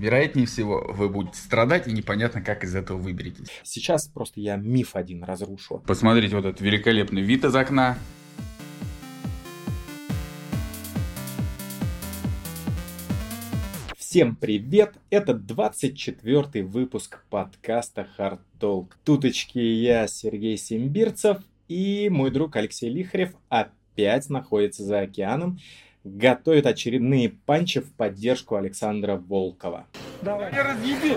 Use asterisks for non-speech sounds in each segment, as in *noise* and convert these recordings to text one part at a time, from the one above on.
вероятнее всего, вы будете страдать и непонятно, как из этого выберетесь. Сейчас просто я миф один разрушу. Посмотрите вот этот великолепный вид из окна. Всем привет! Это 24 выпуск подкаста Hard Talk. Туточки я, Сергей Симбирцев, и мой друг Алексей Лихарев опять находится за океаном, готовит очередные панчи в поддержку Александра Волкова. Давай, разъеби!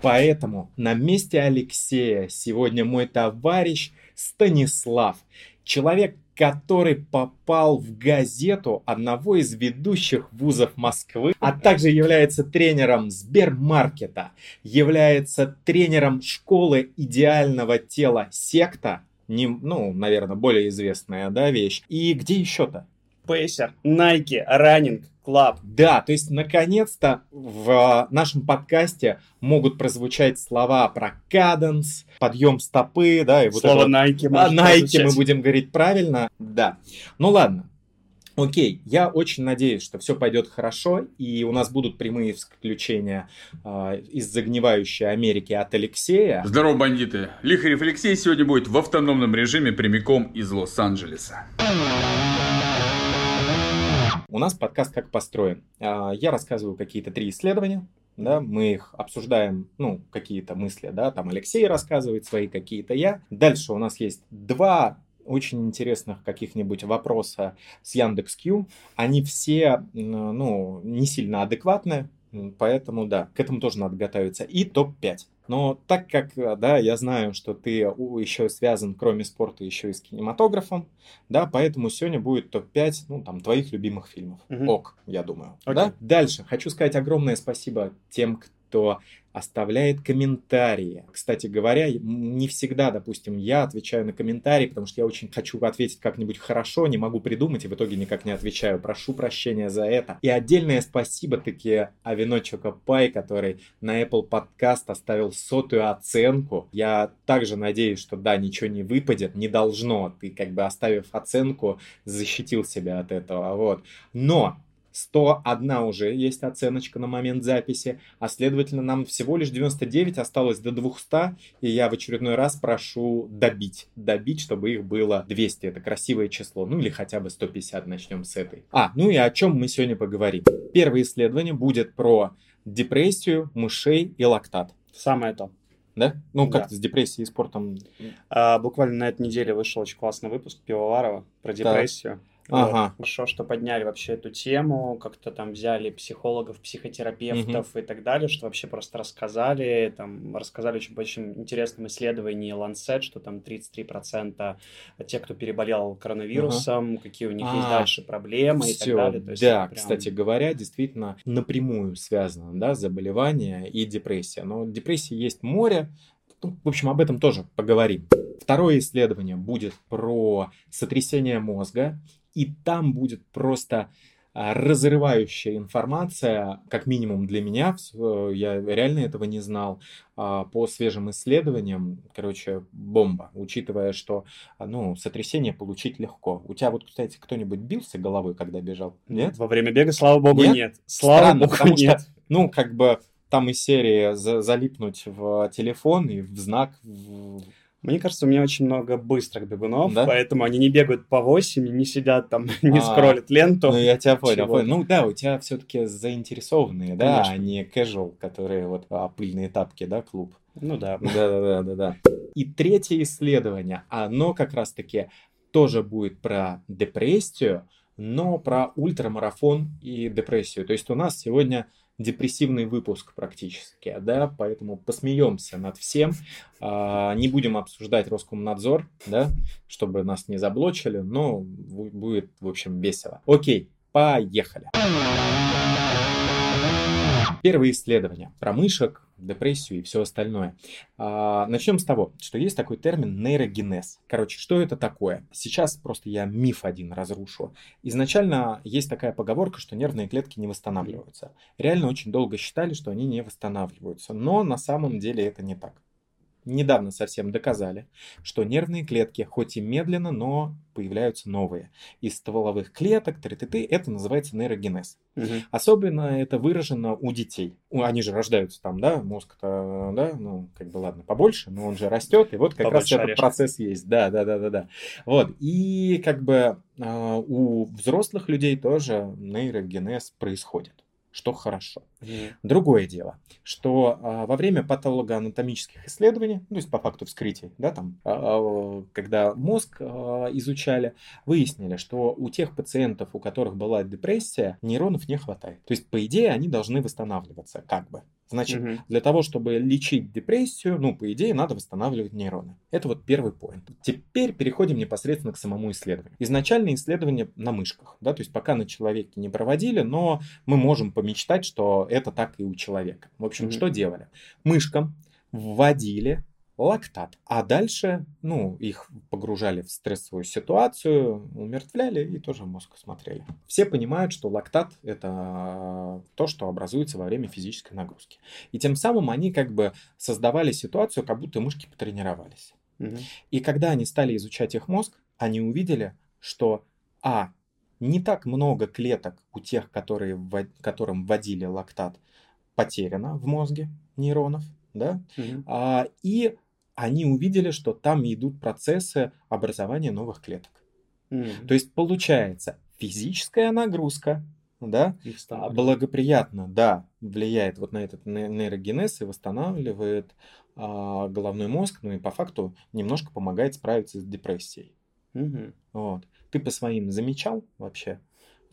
Поэтому на месте Алексея сегодня мой товарищ Станислав, человек, который попал в газету одного из ведущих вузов Москвы, а также является тренером Сбермаркета, является тренером школы идеального тела секта, не, ну, наверное, более известная, да, вещь. И где еще-то? Пейсер, Nike, Running, Club. Да, то есть, наконец-то в нашем подкасте могут прозвучать слова про каденс, подъем стопы, да, и вот Слово это Nike. А, Nike мы будем говорить правильно, да. Ну ладно, Окей, я очень надеюсь, что все пойдет хорошо, и у нас будут прямые включения э, из загнивающей Америки от Алексея. Здорово, бандиты! Лихарев Алексей сегодня будет в автономном режиме прямиком из Лос-Анджелеса. У нас подкаст как построен. Э, я рассказываю какие-то три исследования, да, мы их обсуждаем, ну, какие-то мысли, да, там Алексей рассказывает свои, какие-то я. Дальше у нас есть два очень интересных каких-нибудь вопроса с Яндекс.Кью. Они все, ну, не сильно адекватны, поэтому, да, к этому тоже надо готовиться. И топ-5. Но так как, да, я знаю, что ты еще связан, кроме спорта, еще и с кинематографом, да, поэтому сегодня будет топ-5, ну, там, твоих любимых фильмов. Угу. Ок, я думаю. Okay. Да? Дальше. Хочу сказать огромное спасибо тем, кто оставляет комментарии. Кстати говоря, не всегда, допустим, я отвечаю на комментарии, потому что я очень хочу ответить как-нибудь хорошо, не могу придумать и в итоге никак не отвечаю. Прошу прощения за это. И отдельное спасибо таки Авиночока Пай, который на Apple Podcast оставил сотую оценку. Я также надеюсь, что да, ничего не выпадет, не должно. Ты как бы оставив оценку, защитил себя от этого. Вот. Но 101 уже есть оценочка на момент записи, а следовательно нам всего лишь 99 осталось до 200, и я в очередной раз прошу добить, добить, чтобы их было 200, это красивое число, ну или хотя бы 150, начнем с этой. А, ну и о чем мы сегодня поговорим. Первое исследование будет про депрессию, мышей и лактат. Самое то. Да? Ну, как да. с депрессией и спортом? А, буквально на этой неделе вышел очень классный выпуск Пивоварова про депрессию. Так. Ага. Вот. Хорошо, что подняли вообще эту тему, как-то там взяли психологов, психотерапевтов угу. и так далее, что вообще просто рассказали, там рассказали очень очень интересном исследовании Lancet, что там 33% тех, кто переболел коронавирусом, ага. какие у них а, есть дальше проблемы все, и так далее. То есть да, прям... кстати говоря, действительно напрямую связано, да, заболевание и депрессия. Но депрессии есть море, ну, в общем, об этом тоже поговорим. Второе исследование будет про сотрясение мозга и там будет просто а, разрывающая информация, как минимум для меня, я реально этого не знал, а, по свежим исследованиям, короче, бомба, учитывая, что, а, ну, сотрясение получить легко. У тебя вот, кстати, кто-нибудь бился головой, когда бежал? Нет? Во время бега, слава богу, нет. нет. Слава Странно, богу, нет. Что, ну, как бы там из серии залипнуть в телефон и в знак в мне кажется, у меня очень много быстрых бегунов, да? поэтому они не бегают по 8, не сидят там, *laughs* не а, скроллят ленту. Ну, я тебя понял, понял. Ну, да, у тебя все-таки заинтересованные, да, а не casual, которые вот а, пыльные тапки, да, клуб. Ну да. Да-да-да-да-да. И третье исследование, оно как раз-таки тоже будет про депрессию, но про ультрамарафон и депрессию. То есть у нас сегодня депрессивный выпуск практически, да, поэтому посмеемся над всем, а, не будем обсуждать Роскомнадзор, да, чтобы нас не заблочили, но будет, в общем, весело. Окей, поехали. Первые исследования про мышек, депрессию и все остальное. А, начнем с того, что есть такой термин нейрогенез. Короче, что это такое? Сейчас просто я миф один разрушу. Изначально есть такая поговорка, что нервные клетки не восстанавливаются. Реально очень долго считали, что они не восстанавливаются, но на самом деле это не так. Недавно совсем доказали, что нервные клетки, хоть и медленно, но появляются новые. Из стволовых клеток, т -т -т, это называется нейрогенез. Угу. Особенно это выражено у детей. Они же рождаются там, да, мозг-то, да, ну, как бы ладно, побольше, но он же растет, и вот как побольше раз орешек. этот процесс есть. Да, да, да, да, да. Вот, и как бы э, у взрослых людей тоже нейрогенез происходит что хорошо. Mm. Другое дело, что а, во время патологоанатомических исследований, ну, то есть по факту вскрытий, да, там, а, а, когда мозг а, изучали, выяснили, что у тех пациентов, у которых была депрессия, нейронов не хватает. То есть, по идее, они должны восстанавливаться, как бы. Значит, угу. для того, чтобы лечить депрессию, ну, по идее, надо восстанавливать нейроны. Это вот первый поинт. Теперь переходим непосредственно к самому исследованию. Изначально исследование на мышках, да, то есть пока на человеке не проводили, но мы можем помечтать, что это так и у человека. В общем, угу. что делали? Мышкам вводили лактат. А дальше, ну, их погружали в стрессовую ситуацию, умертвляли и тоже мозг смотрели. Все понимают, что лактат – это то, что образуется во время физической нагрузки. И тем самым они как бы создавали ситуацию, как будто мышки потренировались. Угу. И когда они стали изучать их мозг, они увидели, что, а, не так много клеток у тех, которые, которым вводили лактат, потеряно в мозге нейронов, да, угу. а, и они увидели, что там идут процессы образования новых клеток. Mm. То есть получается физическая нагрузка, да, благоприятно, да, влияет вот на этот нейрогенез и восстанавливает а, головной мозг, ну и по факту немножко помогает справиться с депрессией. Mm-hmm. Вот. Ты по своим замечал вообще?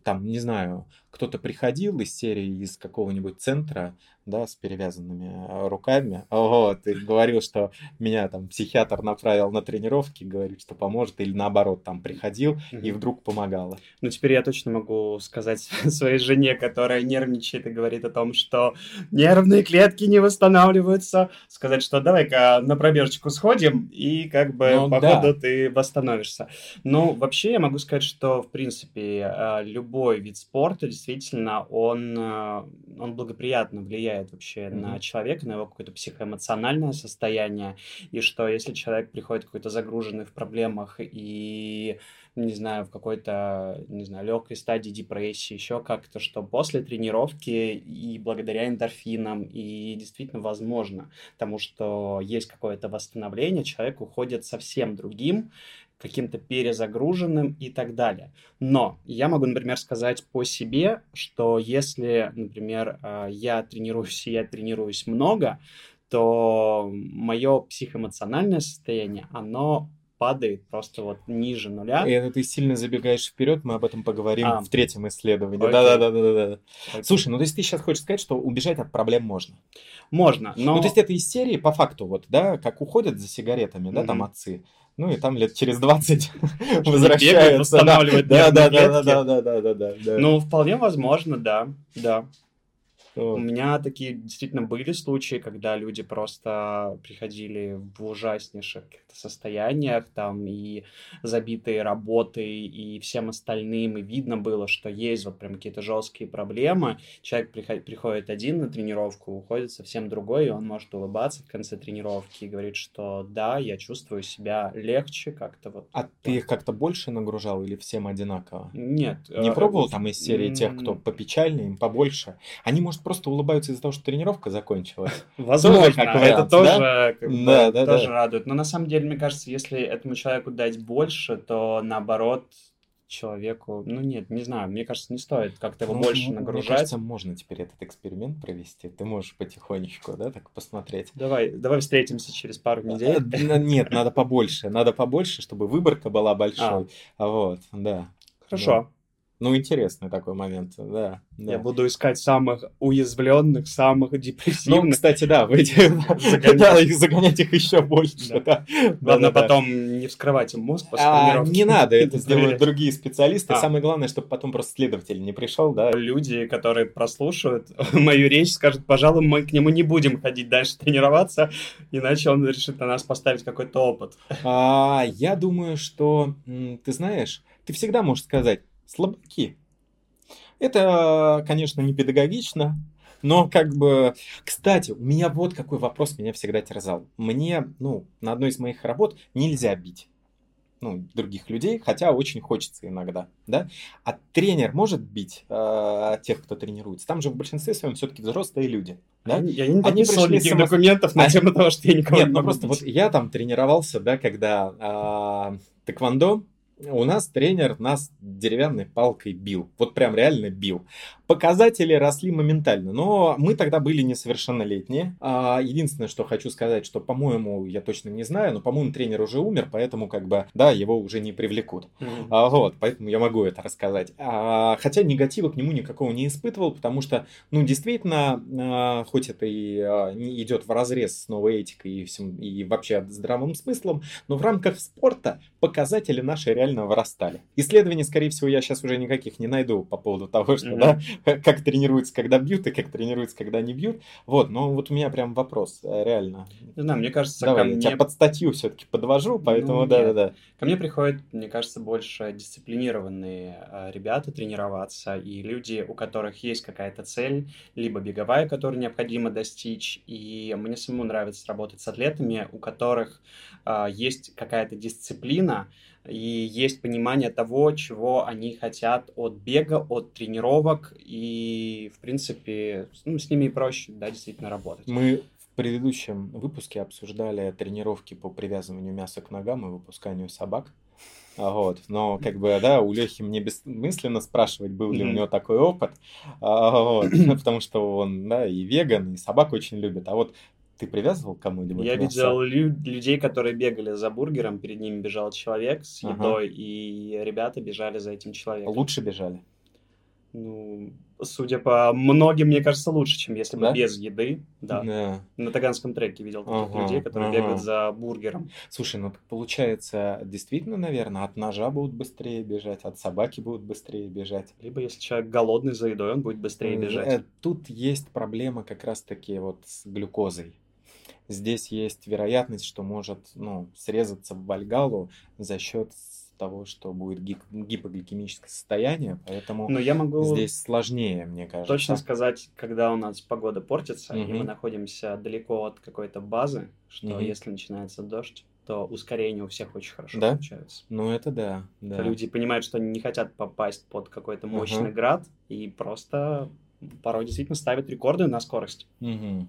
Там, не знаю, кто-то приходил из серии из какого-нибудь центра, да, с перевязанными э, руками, вот, и говорил, что меня там психиатр направил на тренировки, говорит, что поможет, или наоборот, там приходил mm-hmm. и вдруг помогало. Ну, теперь я точно могу сказать *laughs* своей жене, которая нервничает и говорит о том, что нервные клетки не восстанавливаются, сказать, что давай-ка на пробежечку сходим, и как бы ну, походу да. ты восстановишься. Ну, вообще я могу сказать, что, в принципе, э, любой вид спорта, действительно, он, э, он благоприятно влияет вообще mm-hmm. на человека, на его какое-то психоэмоциональное состояние, и что если человек приходит какой-то загруженный в проблемах и не знаю, в какой-то, не знаю, легкой стадии депрессии, еще как-то, что после тренировки и благодаря эндорфинам, и действительно возможно, потому что есть какое-то восстановление, человек уходит совсем другим, каким-то перезагруженным и так далее. Но я могу, например, сказать по себе, что если, например, а, я тренируюсь и *laughs* я тренируюсь много, то мое психоэмоциональное состояние, оно падает просто вот ниже нуля. И это ты сильно забегаешь вперед, мы об этом поговорим а, в третьем исследовании. Да-да-да-да-да. Слушай, ну то есть ты сейчас хочешь сказать, что убежать от проблем можно? Можно, но... Ну то есть это из серии, по факту, вот, да, как уходят за сигаретами, да, там отцы. Ну и там лет через 20 *laughs* возвращаются. Восстанавливать да, да, да, да, да, да, да, да. Ну, вполне возможно, да, да. У меня такие действительно были случаи, когда люди просто приходили в ужаснейших состояниях, там и забитые работой, и всем остальным, и видно было, что есть вот прям какие-то жесткие проблемы. Человек приходит, приходит один на тренировку, уходит совсем другой, и он может улыбаться в конце тренировки и говорит, что да, я чувствую себя легче как-то вот. А ты их как-то больше нагружал или всем одинаково? Нет. Не э, пробовал там из серии тех, кто попечальнее, им побольше? Они, может, просто улыбаются из-за того, что тренировка закончилась? *laughs* Возможно, это тоже тоже радует. Но на самом деле мне кажется, если этому человеку дать больше, то наоборот человеку, ну нет, не знаю, мне кажется, не стоит как-то его ну, больше нагружать. Мне кажется, можно теперь этот эксперимент провести. Ты можешь потихонечку, да, так посмотреть. Давай, давай встретимся через пару недель. Э, нет, надо *laughs* побольше, надо побольше, чтобы выборка была большой. А. Вот, да. Хорошо. Ну, интересный такой момент, да. да. Я буду искать самых уязвленных, самых депрессивных. Ну, кстати, да, выйти, загонять. загонять их еще больше. Да. Главное потом не вскрывать им мозг после а, Не надо, это сделают другие специалисты. А. Самое главное, чтобы потом просто следователь не пришел, да. Люди, которые прослушают *laughs* мою речь, скажут, пожалуй, мы к нему не будем ходить дальше тренироваться, иначе он решит на нас поставить какой-то опыт. А, я думаю, что, ты знаешь, ты всегда можешь сказать, слабаки. Это, конечно, не педагогично, Но как бы... Кстати, у меня вот какой вопрос меня всегда терзал. Мне, ну, на одной из моих работ нельзя бить ну, других людей, хотя очень хочется иногда, да. А тренер может бить э, тех, кто тренируется? Там же в большинстве своем все-таки взрослые люди, да? Я, не подписывал никаких само... документов на тему того, что я никого Нет, не ну просто бить. вот я там тренировался, да, когда э, тэквондо, у нас тренер нас деревянной палкой бил. Вот прям реально бил. Показатели росли моментально, но мы тогда были несовершеннолетние. А, единственное, что хочу сказать, что, по-моему, я точно не знаю, но, по-моему, тренер уже умер, поэтому, как бы, да, его уже не привлекут. Mm-hmm. Вот, поэтому я могу это рассказать. А, хотя негатива к нему никакого не испытывал, потому что, ну, действительно, хоть это и идет в разрез с новой этикой и, всем, и вообще здравым смыслом, но в рамках спорта показатели наши реально вырастали. Исследований, скорее всего, я сейчас уже никаких не найду по поводу того, что, mm-hmm. да, *laughs* как тренируются, когда бьют, и как тренируются, когда не бьют. Вот, но вот у меня прям вопрос, э, реально. Не знаю, мне кажется, Давай, я мне... тебя под статью все-таки подвожу, поэтому да-да-да. Ну, ко мне приходят, мне кажется, больше дисциплинированные э, ребята тренироваться, и люди, у которых есть какая-то цель, либо беговая, которую необходимо достичь, и мне самому нравится работать с атлетами, у которых э, есть какая-то дисциплина, и есть понимание того, чего они хотят от бега, от тренировок, и, в принципе, ну, с ними проще, да, действительно работать. Мы в предыдущем выпуске обсуждали тренировки по привязыванию мяса к ногам и выпусканию собак. А, вот. Но, как бы, да, у Лехи мне бессмысленно спрашивать, был ли mm-hmm. у него такой опыт, а, вот, *clears throat* потому что он, да, и веган, и собак очень любит. А вот ты привязывал кому-нибудь? Я видел лю- людей, которые бегали за бургером, перед ними бежал человек с едой, ага. и ребята бежали за этим человеком. Лучше бежали? Ну, судя по многим, мне кажется, лучше, чем если бы да? без еды. Да. да. На Таганском треке видел таких ага, людей, которые ага. бегают за бургером. Слушай, ну получается, действительно, наверное, от ножа будут быстрее бежать, от собаки будут быстрее бежать. Либо если человек голодный за едой, он будет быстрее бежать. Э, тут есть проблема как раз-таки вот с глюкозой здесь есть вероятность, что может ну, срезаться в вальгалу за счет того, что будет гип гипогликемическое состояние, поэтому Но я могу здесь сложнее, мне кажется. Точно сказать, когда у нас погода портится, угу. и мы находимся далеко от какой-то базы, что угу. если начинается дождь, то ускорение у всех очень хорошо да? получается. Ну, это да. да. Люди понимают, что они не хотят попасть под какой-то мощный угу. град, и просто порой действительно ставят рекорды на скорость. Угу.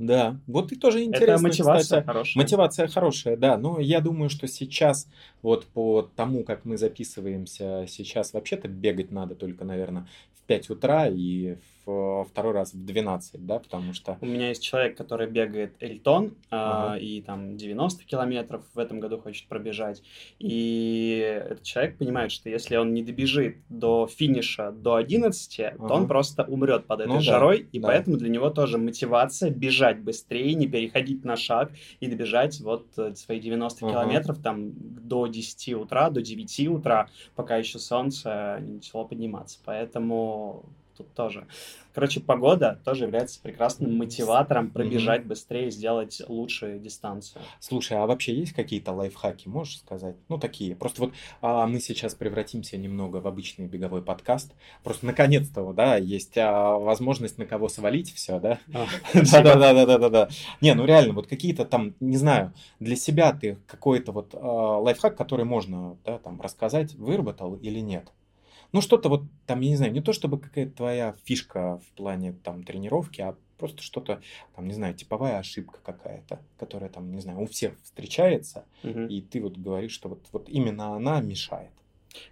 Да, вот и тоже интересно. Это мотивация кстати. хорошая. Мотивация хорошая, да. Но я думаю, что сейчас, вот по тому, как мы записываемся, сейчас вообще-то бегать надо только, наверное, в 5 утра и в, второй раз в 12, да, потому что... У меня есть человек, который бегает Эльтон, ага. э, и там 90 километров в этом году хочет пробежать, и этот человек понимает, что если он не добежит до финиша до 11, ага. то он просто умрет под этой ну, жарой, да, и да. поэтому для него тоже мотивация бежать быстрее, не переходить на шаг и добежать вот э, свои 90 ага. километров там до 10 утра, до 9 утра, пока еще солнце не начало подниматься. Поэтому тут тоже. Короче, погода тоже является прекрасным мотиватором пробежать mm-hmm. быстрее, сделать лучшую дистанцию. Слушай, а вообще есть какие-то лайфхаки, можешь сказать? Ну, такие. Просто вот а, мы сейчас превратимся немного в обычный беговой подкаст. Просто наконец-то, да, есть а, возможность на кого свалить все, да? А, *laughs* Да-да-да-да-да-да. Не, ну реально, вот какие-то там, не знаю, для себя ты какой-то вот а, лайфхак, который можно, да, там, рассказать, выработал или нет? Ну, что-то вот там, я не знаю, не то чтобы какая-то твоя фишка в плане там тренировки, а просто что-то, там, не знаю, типовая ошибка какая-то, которая там, не знаю, у всех встречается, угу. и ты вот говоришь, что вот, вот именно она мешает.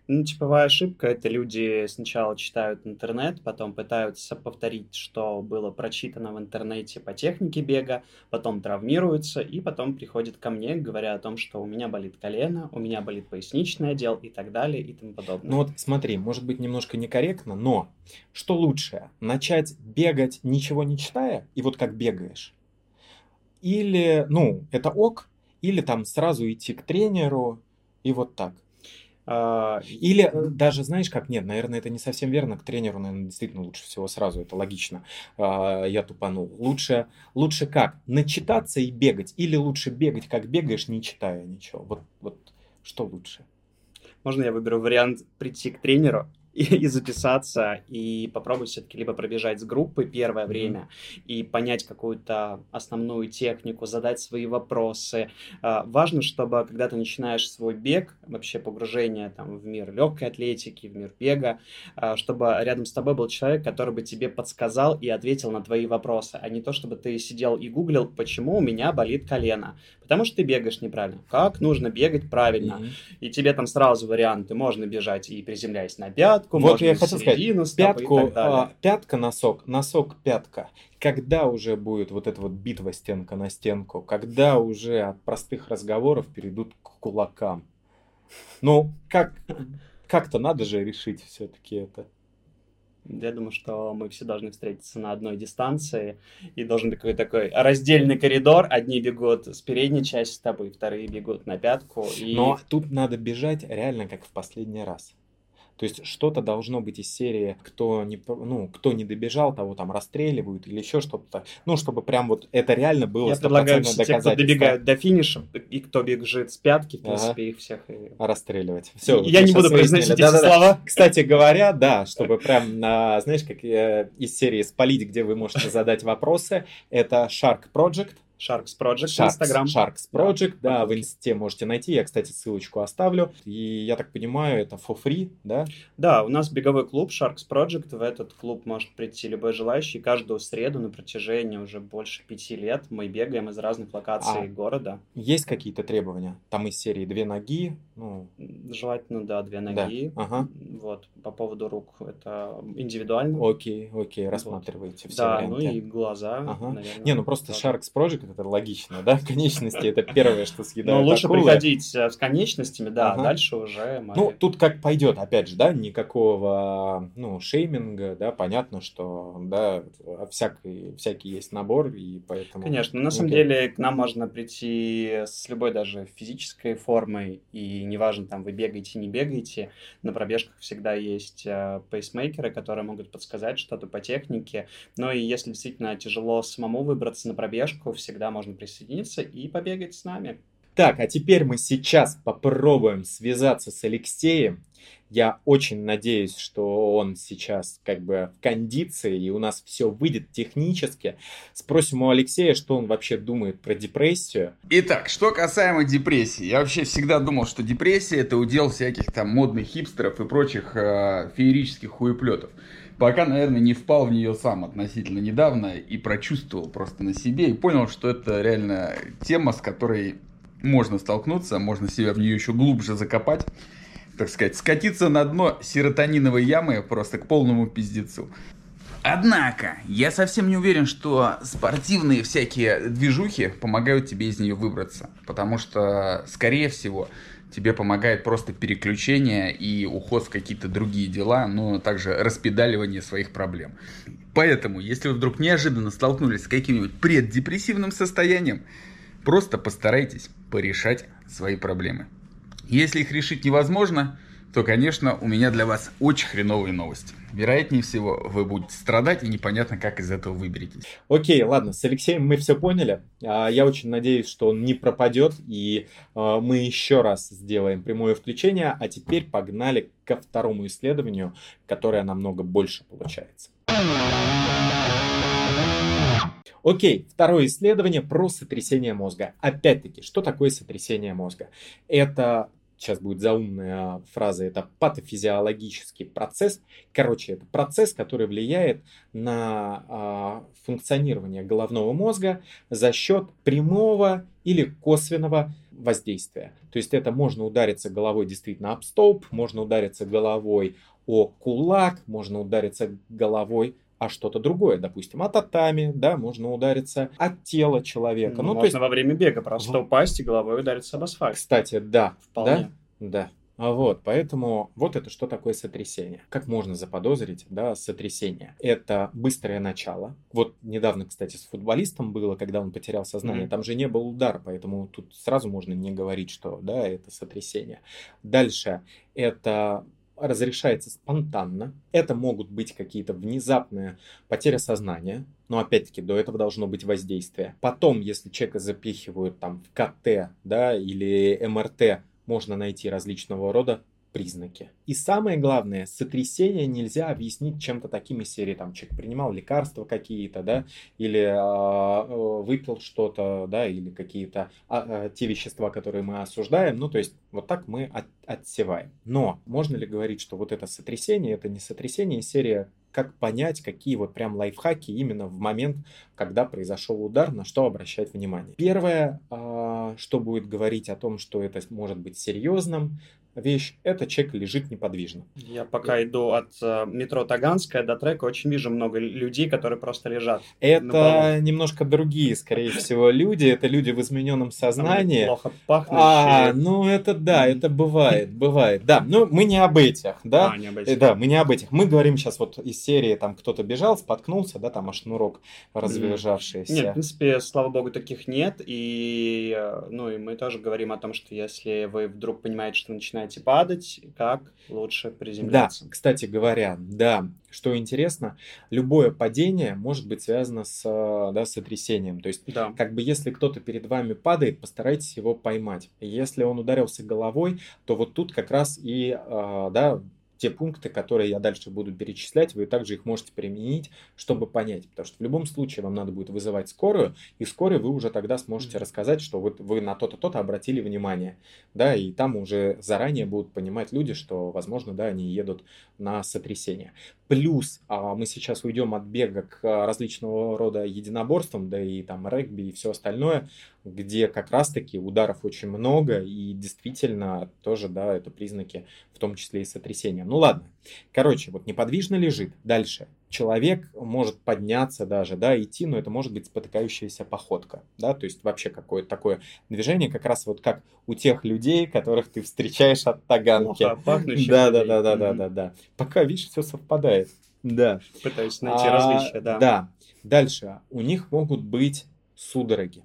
Ну, типовая ошибка — это люди сначала читают интернет, потом пытаются повторить, что было прочитано в интернете по технике бега, потом травмируются, и потом приходят ко мне, говоря о том, что у меня болит колено, у меня болит поясничный отдел и так далее и тому подобное. Ну вот смотри, может быть немножко некорректно, но что лучше? Начать бегать, ничего не читая, и вот как бегаешь? Или, ну, это ок, или там сразу идти к тренеру, и вот так. А, или э, даже, знаешь, как нет, наверное, это не совсем верно. К тренеру, наверное, действительно лучше всего сразу, это логично. А, я тупанул. Лучше, лучше как? Начитаться и бегать. Или лучше бегать, как бегаешь, не читая ничего. Вот, вот что лучше? Можно я выберу вариант прийти к тренеру, *laughs* и, и записаться, и попробовать все-таки либо пробежать с группы первое время mm-hmm. и понять какую-то основную технику, задать свои вопросы. А, важно, чтобы когда ты начинаешь свой бег, вообще погружение там, в мир легкой атлетики, в мир бега, а, чтобы рядом с тобой был человек, который бы тебе подсказал и ответил на твои вопросы, а не то, чтобы ты сидел и гуглил, почему у меня болит колено. Потому что ты бегаешь неправильно. Как нужно бегать правильно? Mm-hmm. И тебе там сразу варианты. Можно бежать и приземляясь на пятку, вот можно я хотел сказать, пятку, а, пятка, носок, носок, пятка. Когда уже будет вот эта вот битва стенка на стенку? Когда уже от простых разговоров перейдут к кулакам? Ну, как, как-то надо же решить все-таки это. Я думаю, что мы все должны встретиться на одной дистанции, и должен быть такой, такой раздельный коридор. Одни бегут с передней части стопы, вторые бегут на пятку. И... Но тут надо бежать реально как в последний раз. То есть что-то должно быть из серии, кто не, ну, кто не добежал, того там расстреливают или еще что-то. Ну, чтобы прям вот это реально было Я предлагаю все те, кто добегают до финиша, и кто бежит с пятки, в принципе, ага. их всех... И... Расстреливать. Все, Я не буду произносить эти да, слова. Да. Кстати говоря, да, чтобы прям, на, знаешь, как э, из серии «Спалить», где вы можете задать вопросы, это Shark Project, Sharks Project Sharks, Instagram. Sharks Project, да, да, в инсте можете найти. Я, кстати, ссылочку оставлю. И я так понимаю, это for free, да? Да, у нас беговой клуб Sharks Project. В этот клуб может прийти любой желающий. Каждую среду на протяжении уже больше пяти лет мы бегаем из разных локаций а города. Есть какие-то требования? Там из серии две ноги? Ну... Желательно, да, две ноги. Да. Ага. Вот, по поводу рук это индивидуально. Окей, окей, рассматриваете вот. все Да, варианты. ну и глаза, ага. наверное. Не, ну просто. Sharks Project это логично, да? *laughs* Конечности это первое, что съедают Но лучше акулы. приходить э, с конечностями, да, ага. дальше уже... Мы... Ну, тут как пойдет, опять же, да, никакого, ну, шейминга, да, понятно, что, да, всякий, всякий есть набор, и поэтому... Конечно, на самом деле к нам можно прийти с любой даже физической формой, и неважно, там, вы бегаете, не бегаете, на пробежках всегда есть э, пейсмейкеры, которые могут подсказать что-то по технике, но и если действительно тяжело самому выбраться на пробежку, всегда всегда можно присоединиться и побегать с нами. Так, а теперь мы сейчас попробуем связаться с Алексеем. Я очень надеюсь, что он сейчас как бы в кондиции, и у нас все выйдет технически. Спросим у Алексея, что он вообще думает про депрессию. Итак, что касаемо депрессии. Я вообще всегда думал, что депрессия это удел всяких там модных хипстеров и прочих э, феерических хуеплетов. Пока, наверное, не впал в нее сам относительно недавно и прочувствовал просто на себе и понял, что это реально тема, с которой можно столкнуться, можно себя в нее еще глубже закопать, так сказать, скатиться на дно серотониновой ямы просто к полному пиздецу. Однако, я совсем не уверен, что спортивные всякие движухи помогают тебе из нее выбраться. Потому что, скорее всего, тебе помогает просто переключение и уход в какие-то другие дела, но также распедаливание своих проблем. Поэтому, если вы вдруг неожиданно столкнулись с каким-нибудь преддепрессивным состоянием, просто постарайтесь порешать свои проблемы. Если их решить невозможно, то, конечно, у меня для вас очень хреновые новости. Вероятнее всего, вы будете страдать и непонятно, как из этого выберетесь. Окей, ладно, с Алексеем мы все поняли. А, я очень надеюсь, что он не пропадет, и а, мы еще раз сделаем прямое включение. А теперь погнали ко второму исследованию, которое намного больше получается. Окей, второе исследование про сотрясение мозга. Опять-таки, что такое сотрясение мозга? Это сейчас будет заумная фраза, это патофизиологический процесс. Короче, это процесс, который влияет на а, функционирование головного мозга за счет прямого или косвенного воздействия. То есть это можно удариться головой действительно об столб, можно удариться головой о кулак, можно удариться головой а что-то другое, допустим, от татами, да, можно удариться от тела человека. Ну, ну можно есть... во время бега просто упасть и головой удариться об асфальт. Кстати, да. Вполне. Да, да. Вот, поэтому вот это что такое сотрясение. Как можно заподозрить, да, сотрясение? Это быстрое начало. Вот недавно, кстати, с футболистом было, когда он потерял сознание. Mm-hmm. Там же не был удар, поэтому тут сразу можно не говорить, что, да, это сотрясение. Дальше это разрешается спонтанно. Это могут быть какие-то внезапные потери сознания, но опять-таки до этого должно быть воздействие. Потом, если человека запихивают там в КТ, да, или МРТ, можно найти различного рода признаки. И самое главное, сотрясение нельзя объяснить чем-то таким из серии, там, человек принимал лекарства какие-то, да, или э, выпил что-то, да, или какие-то э, те вещества, которые мы осуждаем, ну, то есть вот так мы от, отсеваем. Но можно ли говорить, что вот это сотрясение, это не сотрясение из серии как понять, какие вот прям лайфхаки именно в момент, когда произошел удар, на что обращать внимание. Первое, что будет говорить о том, что это может быть серьезным, вещь, это человек лежит неподвижно. Я пока иду от э, метро Таганская до трека, очень вижу много людей, которые просто лежат. Это немножко другие, скорее всего, люди. Это люди в измененном сознании. Там плохо пахнущие. А, ну это да, это бывает, бывает. Да, но мы не об этих, да? А, не об этих. Да, мы не об этих. Мы говорим сейчас вот из серии, там кто-то бежал, споткнулся, да, там аж шнурок развязавшийся. Нет, в принципе, слава богу, таких нет. И, э, ну, и мы тоже говорим о том, что если вы вдруг понимаете, что начинаете начинаете падать, как лучше приземляться. Да, кстати говоря, да, что интересно, любое падение может быть связано с да, сотрясением. То есть, да. как бы если кто-то перед вами падает, постарайтесь его поймать. Если он ударился головой, то вот тут как раз и а, да, те пункты, которые я дальше буду перечислять, вы также их можете применить, чтобы понять. Потому что в любом случае вам надо будет вызывать скорую, и скорую вы уже тогда сможете рассказать, что вот вы на то-то, то-то обратили внимание. Да, и там уже заранее будут понимать люди, что, возможно, да, они едут на сотрясение. Плюс а, мы сейчас уйдем от бега к различного рода единоборствам, да и там регби и все остальное, где как раз-таки ударов очень много, и действительно тоже, да, это признаки, в том числе и сотрясения. Ну ладно. Короче, вот неподвижно лежит. Дальше. Человек может подняться даже, да, идти, но это может быть спотыкающаяся походка, да, то есть вообще какое-то такое движение, как раз вот как у тех людей, которых ты встречаешь от таганки. Да, да, да, да, да, да, да. Пока, видишь, все совпадает. Да. Пытаюсь найти а, различия, да. Да. Дальше. У них могут быть судороги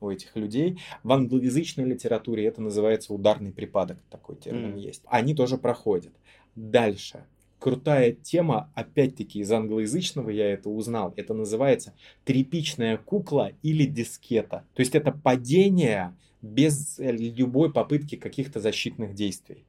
у этих людей. В англоязычной литературе это называется ударный припадок, такой термин mm. есть. Они тоже проходят. Дальше. Крутая тема, опять-таки из англоязычного я это узнал. Это называется тряпичная кукла или дискета. То есть это падение без любой попытки каких-то защитных действий.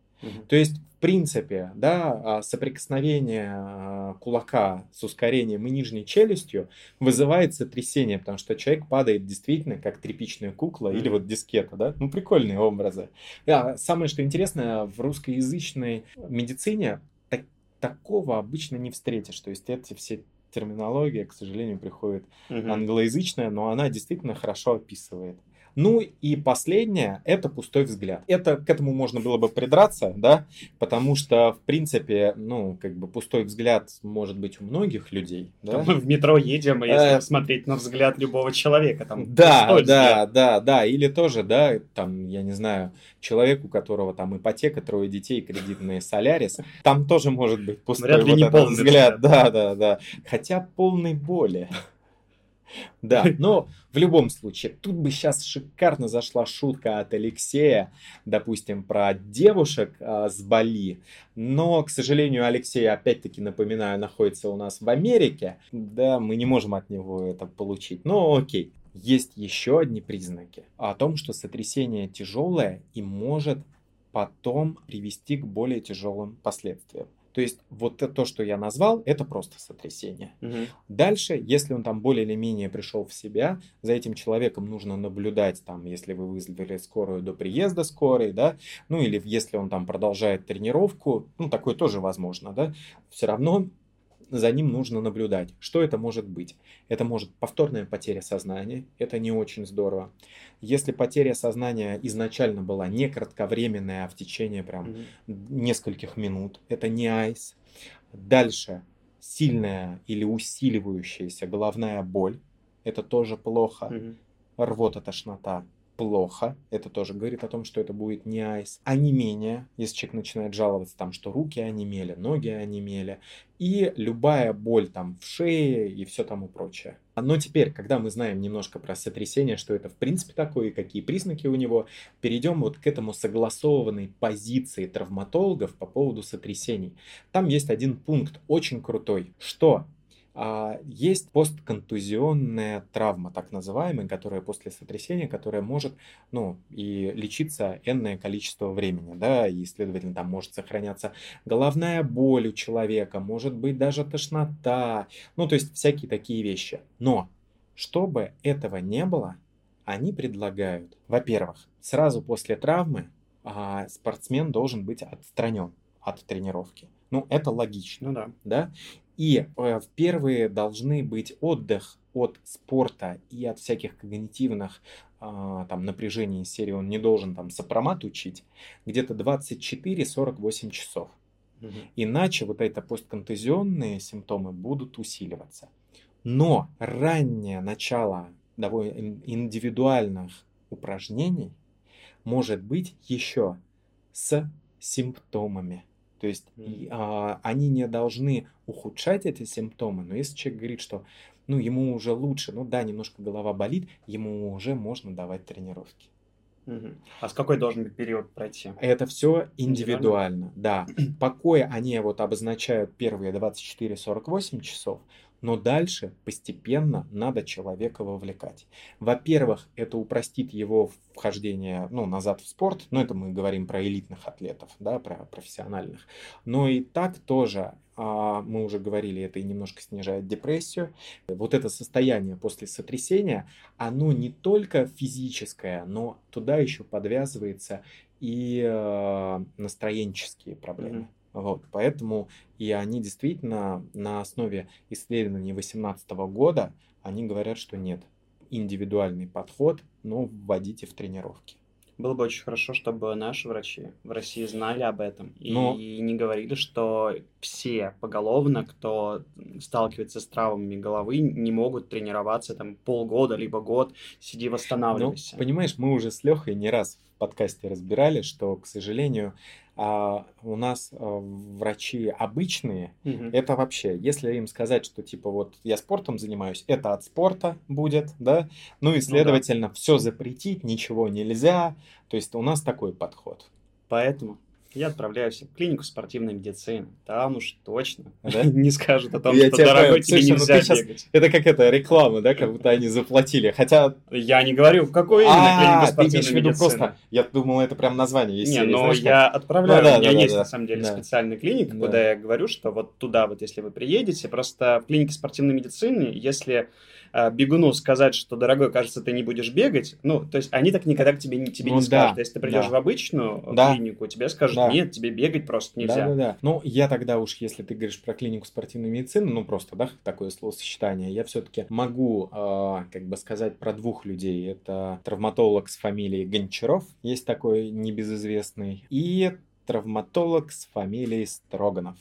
То есть, принципе, да, а, соприкосновение а, кулака с ускорением и нижней челюстью вызывает сотрясение, потому что человек падает действительно как тряпичная кукла mm-hmm. или вот дискета, да? Ну, прикольные образы. А самое, что интересно, в русскоязычной медицине так, такого обычно не встретишь. То есть, эти все терминология, к сожалению, приходит англоязычная, но она действительно хорошо описывает. Ну и последнее – это пустой взгляд. Это, к этому можно было бы придраться, да, потому что, в принципе, ну, как бы пустой взгляд может быть у многих людей. Да? Мы в метро едем, и если э, смотреть на взгляд любого человека, там Да, да, взгляд. да, да, или тоже, да, там, я не знаю, человек, у которого там ипотека, трое детей, кредитные Солярис, там тоже может быть пустой Вряд ли вот не этот взгляд. взгляд. Да, да, да. Хотя полный боли. Да, *laughs* но в любом случае, тут бы сейчас шикарно зашла шутка от Алексея, допустим, про девушек а, с Бали. Но, к сожалению, Алексей, опять-таки напоминаю, находится у нас в Америке. Да, мы не можем от него это получить. Но окей. Есть еще одни признаки о том, что сотрясение тяжелое и может потом привести к более тяжелым последствиям. То есть вот то, что я назвал, это просто сотрясение. Угу. Дальше, если он там более или менее пришел в себя, за этим человеком нужно наблюдать, там, если вы вызвали скорую до приезда скорой, да, ну или если он там продолжает тренировку, ну такое тоже возможно, да, все равно за ним нужно наблюдать. Что это может быть? Это может повторная потеря сознания, это не очень здорово. Если потеря сознания изначально была не кратковременная, а в течение прям mm-hmm. нескольких минут, это не айс. Дальше сильная или усиливающаяся головная боль, это тоже плохо. Mm-hmm. Рвота, тошнота, плохо. Это тоже говорит о том, что это будет не айс. А не менее, если человек начинает жаловаться там, что руки онемели, ноги онемели, и любая боль там в шее и все тому прочее. Но теперь, когда мы знаем немножко про сотрясение, что это в принципе такое и какие признаки у него, перейдем вот к этому согласованной позиции травматологов по поводу сотрясений. Там есть один пункт очень крутой, что есть постконтузионная травма, так называемая, которая после сотрясения, которая может, ну, и лечиться энное количество времени, да, и, следовательно, там может сохраняться головная боль у человека, может быть даже тошнота, ну, то есть всякие такие вещи. Но, чтобы этого не было, они предлагают, во-первых, сразу после травмы а, спортсмен должен быть отстранен от тренировки. Ну, это логично. Ну да. да? И э, в первые должны быть отдых от спорта и от всяких когнитивных э, там напряжений из серии он не должен там сопромат учить где-то 24-48 часов. Угу. Иначе вот это постконтузионные симптомы будут усиливаться. Но раннее начало довольно индивидуальных упражнений может быть еще с симптомами. То есть mm. а, они не должны ухудшать эти симптомы, но если человек говорит, что ну, ему уже лучше, ну да, немножко голова болит, ему уже можно давать тренировки. Угу. А с какой должен быть период пройти? Это все индивидуально, индивидуально? да. Покой они вот обозначают первые 24-48 часов, но дальше постепенно надо человека вовлекать. Во-первых, это упростит его вхождение ну, назад в спорт, но это мы говорим про элитных атлетов, да, про профессиональных. Но и так тоже а, мы уже говорили, это и немножко снижает депрессию. Вот это состояние после сотрясения, оно не только физическое, но туда еще подвязывается и э, настроенческие проблемы. Вот, поэтому и они действительно на основе исследований 2018 года, они говорят, что нет, индивидуальный подход, но вводите в тренировки. Было бы очень хорошо, чтобы наши врачи в России знали об этом но... и не говорили, что все поголовно, кто сталкивается с травмами головы, не могут тренироваться там полгода либо год, сиди восстанавливайся. Ну, понимаешь, мы уже с Лехой не раз подкасте разбирали, что, к сожалению, а у нас а, врачи обычные, угу. это вообще, если им сказать, что типа вот я спортом занимаюсь, это от спорта будет, да, ну и следовательно ну, да. все запретить, ничего нельзя, то есть у нас такой подход. Поэтому я отправляюсь в клинику спортивной медицины. Там уж точно да? *laughs* не скажут о том, я что дорогой тебе Слушай, ну нельзя сейчас, бегать. Это как это реклама, да, как будто они заплатили. Хотя... Я не говорю, в какой именно клинику спортивной ты имеешь в виду просто... Я думал, это прям название есть. Не, но я отправляю. Ну, у меня есть, на самом деле, специальная клиника, да. куда я говорю, что вот туда вот, если вы приедете, просто в клинике спортивной медицины, если а, бегуну сказать, что, дорогой, кажется, ты не будешь бегать, ну, то есть они так никогда к тебе, тебе ну, не да, скажут. Если ты придешь да. в обычную да. клинику, тебе скажут, да. нет, тебе бегать просто нельзя. Да, да, да. Ну, я тогда уж, если ты говоришь про клинику спортивной медицины, ну, просто, да, такое словосочетание, я все-таки могу, э, как бы сказать, про двух людей. Это травматолог с фамилией Гончаров, есть такой небезызвестный, и травматолог с фамилией Строганов.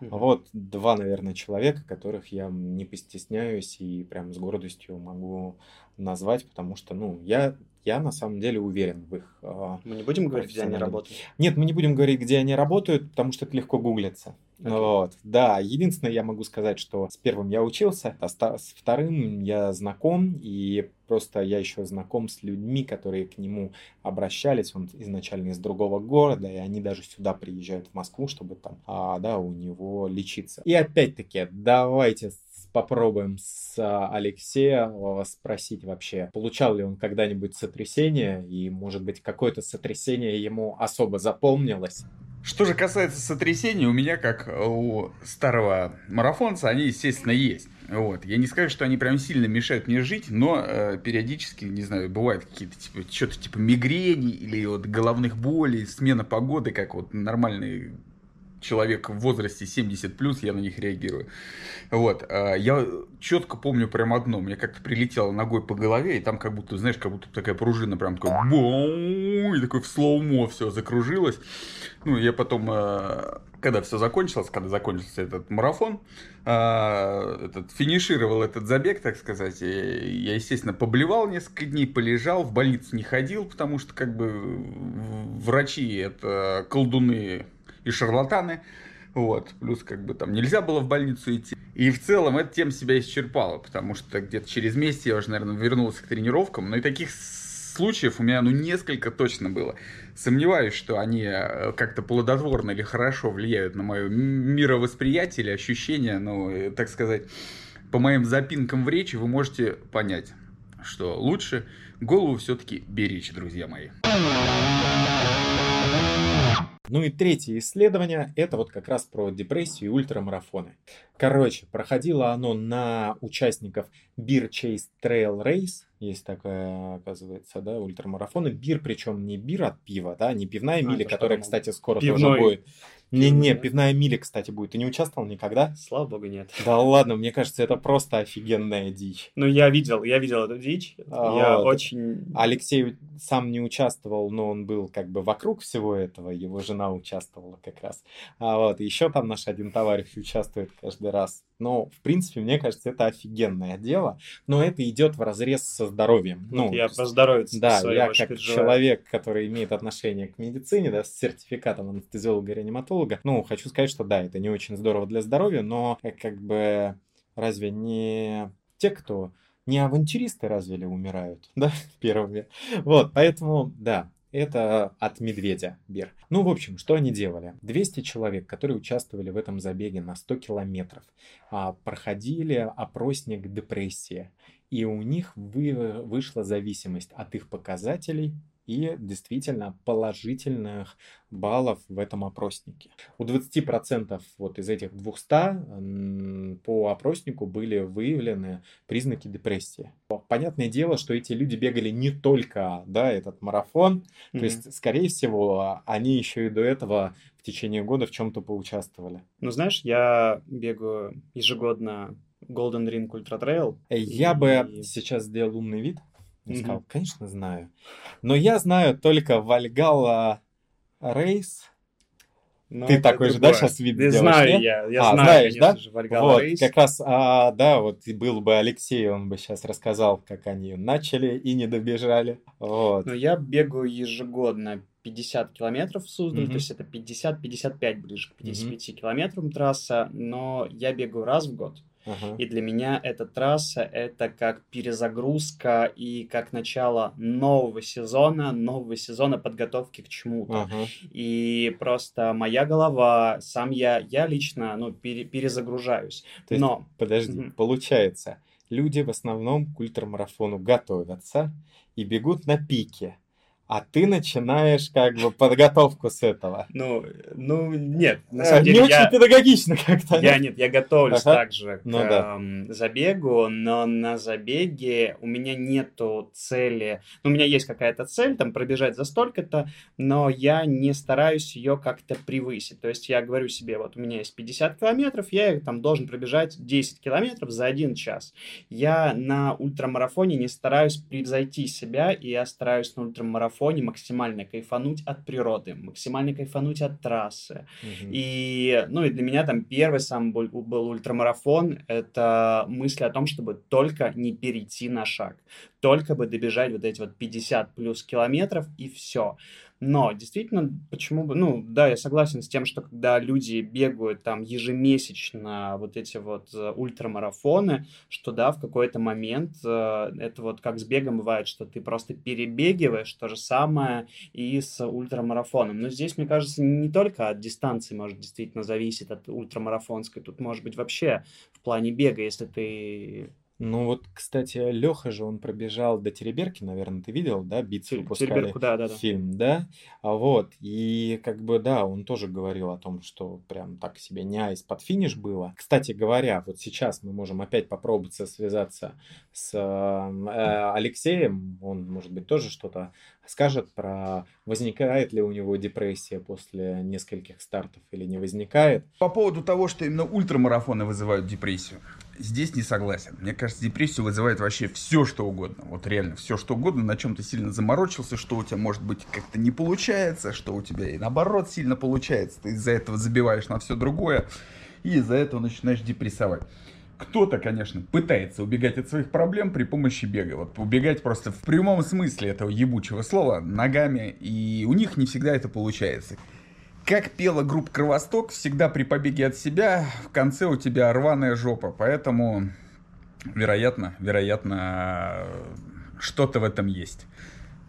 Вот два, наверное, человека, которых я не постесняюсь и прям с гордостью могу назвать, потому что, ну, я, я на самом деле уверен в их... Э, мы не будем говорить, где они работают? Нет, мы не будем говорить, где они работают, потому что это легко гуглится. Okay. Вот, да, единственное, я могу сказать, что с первым я учился, а с вторым я знаком, и просто я еще знаком с людьми, которые к нему обращались, он изначально из другого города, и они даже сюда приезжают в Москву, чтобы там, а, да, у него лечиться. И опять-таки, давайте попробуем с а, Алексея спросить вообще, получал ли он когда-нибудь сотрясение, и, может быть, какое-то сотрясение ему особо запомнилось. Что же касается сотрясений, у меня, как у старого марафонца, они, естественно, есть. Вот. Я не скажу, что они прям сильно мешают мне жить, но э, периодически, не знаю, бывают какие-то типа что-то типа мигрени или вот головных болей, смена погоды, как вот нормальный человек в возрасте 70 плюс, я на них реагирую. Вот. А, я четко помню прям одно. Мне как-то прилетело ногой по голове, и там как будто, знаешь, как будто такая пружина прям такой и такой в слоумо все закружилось. Ну, я потом, а, когда все закончилось, когда закончился этот марафон, а, этот, финишировал этот забег, так сказать, я, естественно, поблевал несколько дней, полежал, в больницу не ходил, потому что, как бы, врачи это колдуны и шарлатаны. Вот, плюс как бы там нельзя было в больницу идти. И в целом эта тема себя исчерпала, потому что где-то через месяц я уже, наверное, вернулся к тренировкам. Но и таких случаев у меня, ну, несколько точно было. Сомневаюсь, что они э, как-то плодотворно или хорошо влияют на мое мировосприятие или ощущение, ну, э, так сказать, по моим запинкам в речи вы можете понять, что лучше голову все-таки беречь, друзья мои. Ну и третье исследование, это вот как раз про депрессию и ультрамарафоны. Короче, проходило оно на участников Beer Chase Trail Race, есть такая, оказывается, да, ультрамарафоны. Бир, причем не бир от пива, да, не пивная а, миля, которая, кстати, скоро Пивной. тоже будет. Не-не, пивная миля, кстати, будет. Ты не участвовал никогда? Слава богу, нет. Да ладно, мне кажется, это просто офигенная дичь. Ну, я видел, я видел эту дичь. А, я вот. очень... Алексей сам не участвовал, но он был как бы вокруг всего этого. Его жена участвовала как раз. А вот еще там наш один товарищ участвует каждый раз. Но, в принципе, мне кажется, это офигенное дело. Но это идет в разрез со здоровьем. Ну, я про здоровье Да, я как переживаю. человек, который имеет отношение к медицине, да, с сертификатом анестезиолога-реаниматолога. Ну, хочу сказать, что да, это не очень здорово для здоровья, но э, как бы разве не те, кто не авантюристы разве ли умирают, *laughs* да, первыми. Вот, поэтому, да, это от медведя бир. Ну, в общем, что они делали? 200 человек, которые участвовали в этом забеге на 100 километров, а, проходили опросник депрессии. И у них вы, вышла зависимость от их показателей и действительно положительных баллов в этом опроснике. У 20% вот из этих 200 по опроснику были выявлены признаки депрессии. Понятное дело, что эти люди бегали не только да, этот марафон, mm-hmm. то есть, скорее всего, они еще и до этого в течение года в чем-то поучаствовали. Ну, знаешь, я бегаю ежегодно Golden Ring Ultra Trail. Я и... бы сейчас сделал умный вид, я mm-hmm. сказал, конечно, знаю. Но я знаю только Вальгала Рейс. Но Ты такой же, да, сейчас вид да, знаю нет? я, я а, знаю, знаешь, да? же, Вальгала вот, Рейс. как раз, а, да, вот был бы Алексей, он бы сейчас рассказал, как они начали и не добежали. Вот. Ну, я бегаю ежегодно 50 километров в Суздаль, mm-hmm. то есть это 50-55 ближе к 55 mm-hmm. километрам трасса, но я бегаю раз в год. Uh-huh. И для меня эта трасса это как перезагрузка и как начало нового сезона, нового сезона подготовки к чему-то. Uh-huh. И просто моя голова, сам я, я лично, ну, пере, перезагружаюсь. То есть, Но подожди, uh-huh. получается, люди в основном к ультрамарафону готовятся и бегут на пике а ты начинаешь как бы подготовку с этого. Ну, ну нет, на э, самом деле не я, очень педагогично как-то. Я нет, я готовлюсь ага. также ну, к да. э, забегу, но на забеге у меня нету цели. Ну, у меня есть какая-то цель, там пробежать за столько-то, но я не стараюсь ее как-то превысить. То есть я говорю себе, вот у меня есть 50 километров, я там должен пробежать 10 километров за один час. Я на ультрамарафоне не стараюсь превзойти себя, и я стараюсь на ультрамарафоне фоне максимально кайфануть от природы, максимально кайфануть от трассы. Угу. И, ну, и для меня там первый сам был, был ультрамарафон, это мысль о том, чтобы только не перейти на шаг, только бы добежать вот эти вот 50 плюс километров и все. Но действительно, почему бы, ну, да, я согласен с тем, что когда люди бегают там ежемесячно вот эти вот э, ультрамарафоны, что да, в какой-то момент э, это вот как с бегом бывает, что ты просто перебегиваешь, то же самое и с ультрамарафоном. Но здесь, мне кажется, не только от дистанции может действительно зависеть от ультрамарафонской, тут может быть вообще в плане бега, если ты ну вот, кстати, Леха же, он пробежал до Тереберки, наверное, ты видел, да, битву выпускали Тереберку, да, да, да. фильм, да? А вот, и как бы, да, он тоже говорил о том, что прям так себе не айс под финиш было. Кстати говоря, вот сейчас мы можем опять попробовать связаться с э, Алексеем, он, может быть, тоже что-то скажет про возникает ли у него депрессия после нескольких стартов или не возникает. По поводу того, что именно ультрамарафоны вызывают депрессию, здесь не согласен. Мне кажется, депрессию вызывает вообще все, что угодно. Вот реально все, что угодно, на чем ты сильно заморочился, что у тебя, может быть, как-то не получается, что у тебя и наоборот сильно получается. Ты из-за этого забиваешь на все другое, и из-за этого начинаешь депрессовать. Кто-то, конечно, пытается убегать от своих проблем при помощи бега. Вот убегать просто в прямом смысле этого ебучего слова ногами, и у них не всегда это получается. Как пела группа Кровосток, всегда при побеге от себя в конце у тебя рваная жопа, поэтому, вероятно, вероятно, что-то в этом есть.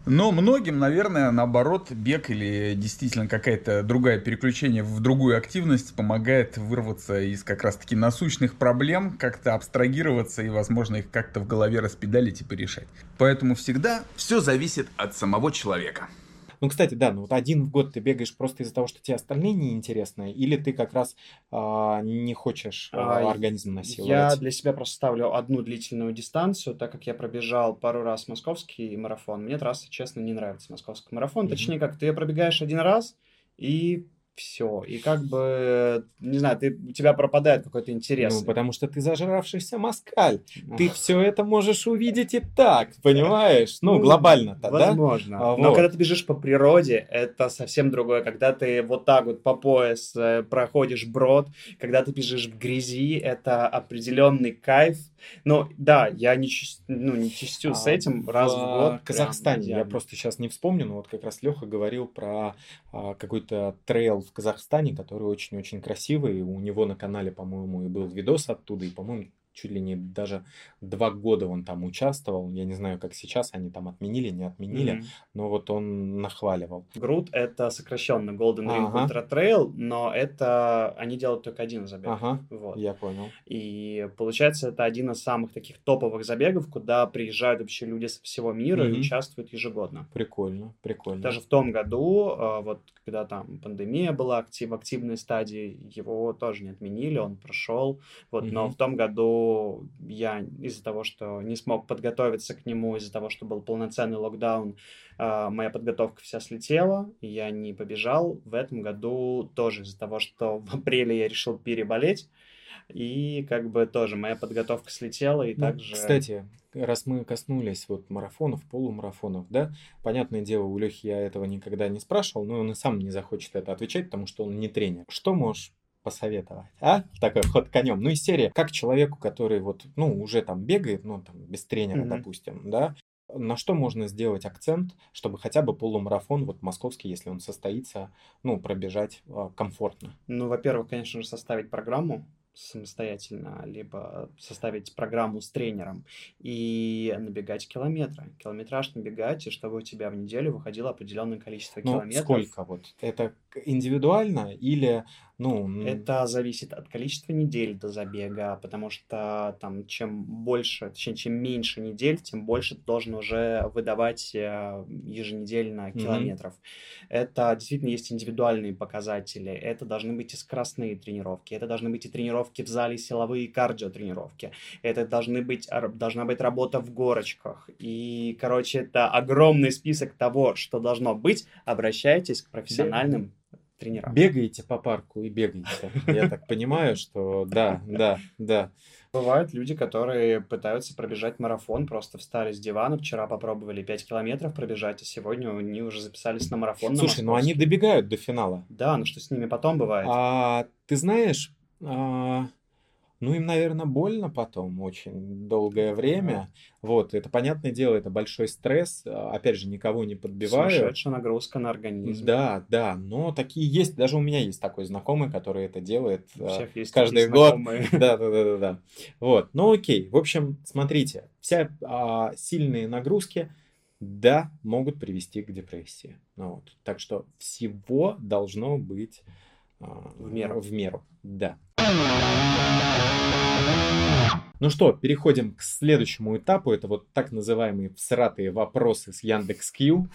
Но многим, наверное, наоборот, бег или действительно какая-то другая переключение в другую активность помогает вырваться из как раз-таки насущных проблем, как-то абстрагироваться и, возможно, их как-то в голове распедалить и порешать. Поэтому всегда все зависит от самого человека. Ну, кстати, да, ну вот один в год ты бегаешь просто из-за того, что тебе остальные неинтересны, или ты как раз а, не хочешь а, организм насиловать? Я для себя просто ставлю одну длительную дистанцию, так как я пробежал пару раз московский марафон. Мне трасса, честно, не нравится московский марафон. Mm-hmm. Точнее, как ты пробегаешь один раз, и все. И как бы, не знаю, ты, у тебя пропадает какой-то интерес. Ну, потому что ты зажравшийся москаль. Ты все это можешь увидеть и так, понимаешь? Ну, ну глобально-то, да? Возможно. А, Но вот. когда ты бежишь по природе, это совсем другое. Когда ты вот так вот по пояс э, проходишь брод, когда ты бежишь в грязи, это определенный кайф. Ну, да, я не, ну, не чистю а, с этим раз в, год. В Казахстане, прям, я просто сейчас не вспомню, но вот как раз Леха говорил про какой-то трейл в Казахстане, который очень-очень красивый. У него на канале, по-моему, и был видос оттуда, и, по-моему, чуть ли не даже два года он там участвовал. Я не знаю, как сейчас они там отменили, не отменили, mm-hmm. но вот он нахваливал. Груд это сокращенно Golden Ring ага. Ultra Trail, но это они делают только один забег. Ага, вот. я понял. И получается, это один из самых таких топовых забегов, куда приезжают вообще люди со всего мира mm-hmm. и участвуют ежегодно. Прикольно, прикольно. Даже в том году, а, вот когда там пандемия была актив, в активной стадии, его тоже не отменили, он прошел. Вот, mm-hmm. но в том году я из-за того, что не смог подготовиться к нему, из-за того, что был полноценный локдаун, а, моя подготовка вся слетела, и я не побежал. В этом году тоже из-за того, что в апреле я решил переболеть, и как бы тоже моя подготовка слетела, и ну, также... Кстати, раз мы коснулись вот марафонов, полумарафонов, да, понятное дело, у Лехи я этого никогда не спрашивал, но он и сам не захочет это отвечать, потому что он не тренер. Что можешь посоветовать, а? Такой ход конем. Ну, из серии, как человеку, который вот, ну, уже там бегает, ну, там, без тренера, mm-hmm. допустим, да, на что можно сделать акцент, чтобы хотя бы полумарафон, вот московский, если он состоится, ну, пробежать э, комфортно? Ну, во-первых, конечно же, составить программу, самостоятельно, либо составить программу с тренером и набегать километры. Километраж набегать, и чтобы у тебя в неделю выходило определенное количество ну, километров. Сколько вот? Это индивидуально или ну, это зависит от количества недель до забега, потому что там чем больше, точнее, чем меньше недель, тем больше ты должен уже выдавать э, еженедельно километров. Mm-hmm. Это действительно есть индивидуальные показатели. Это должны быть и скоростные тренировки, это должны быть и тренировки в зале, силовые кардио тренировки. Это должны быть, должна быть работа в горочках. И, короче, это огромный список того, что должно быть. Обращайтесь к профессиональным тренерам. Бегаете по парку и бегаете. Я так понимаю, что да, да, да. Бывают люди, которые пытаются пробежать марафон, просто встали с дивана, вчера попробовали 5 километров пробежать, а сегодня они уже записались на марафон. Слушай, на ну они добегают до финала. Да, но что с ними потом бывает? А, ты знаешь, а, ну, им, наверное, больно потом очень долгое время. Вот, это, понятное дело, это большой стресс. А, опять же, никого не подбиваю. Сумасшедшая нагрузка на организм. Да, да, но такие есть. Даже у меня есть такой знакомый, который это делает у всех есть каждый год. *laughs* Да, да, да, да, да. Вот, ну окей. В общем, смотрите, все а, сильные нагрузки, да, могут привести к депрессии. Ну, вот. Так что всего должно быть а, в меру. В меру, да. Ну что, переходим к следующему этапу. Это вот так называемые всратые вопросы с Яндекс.Кью.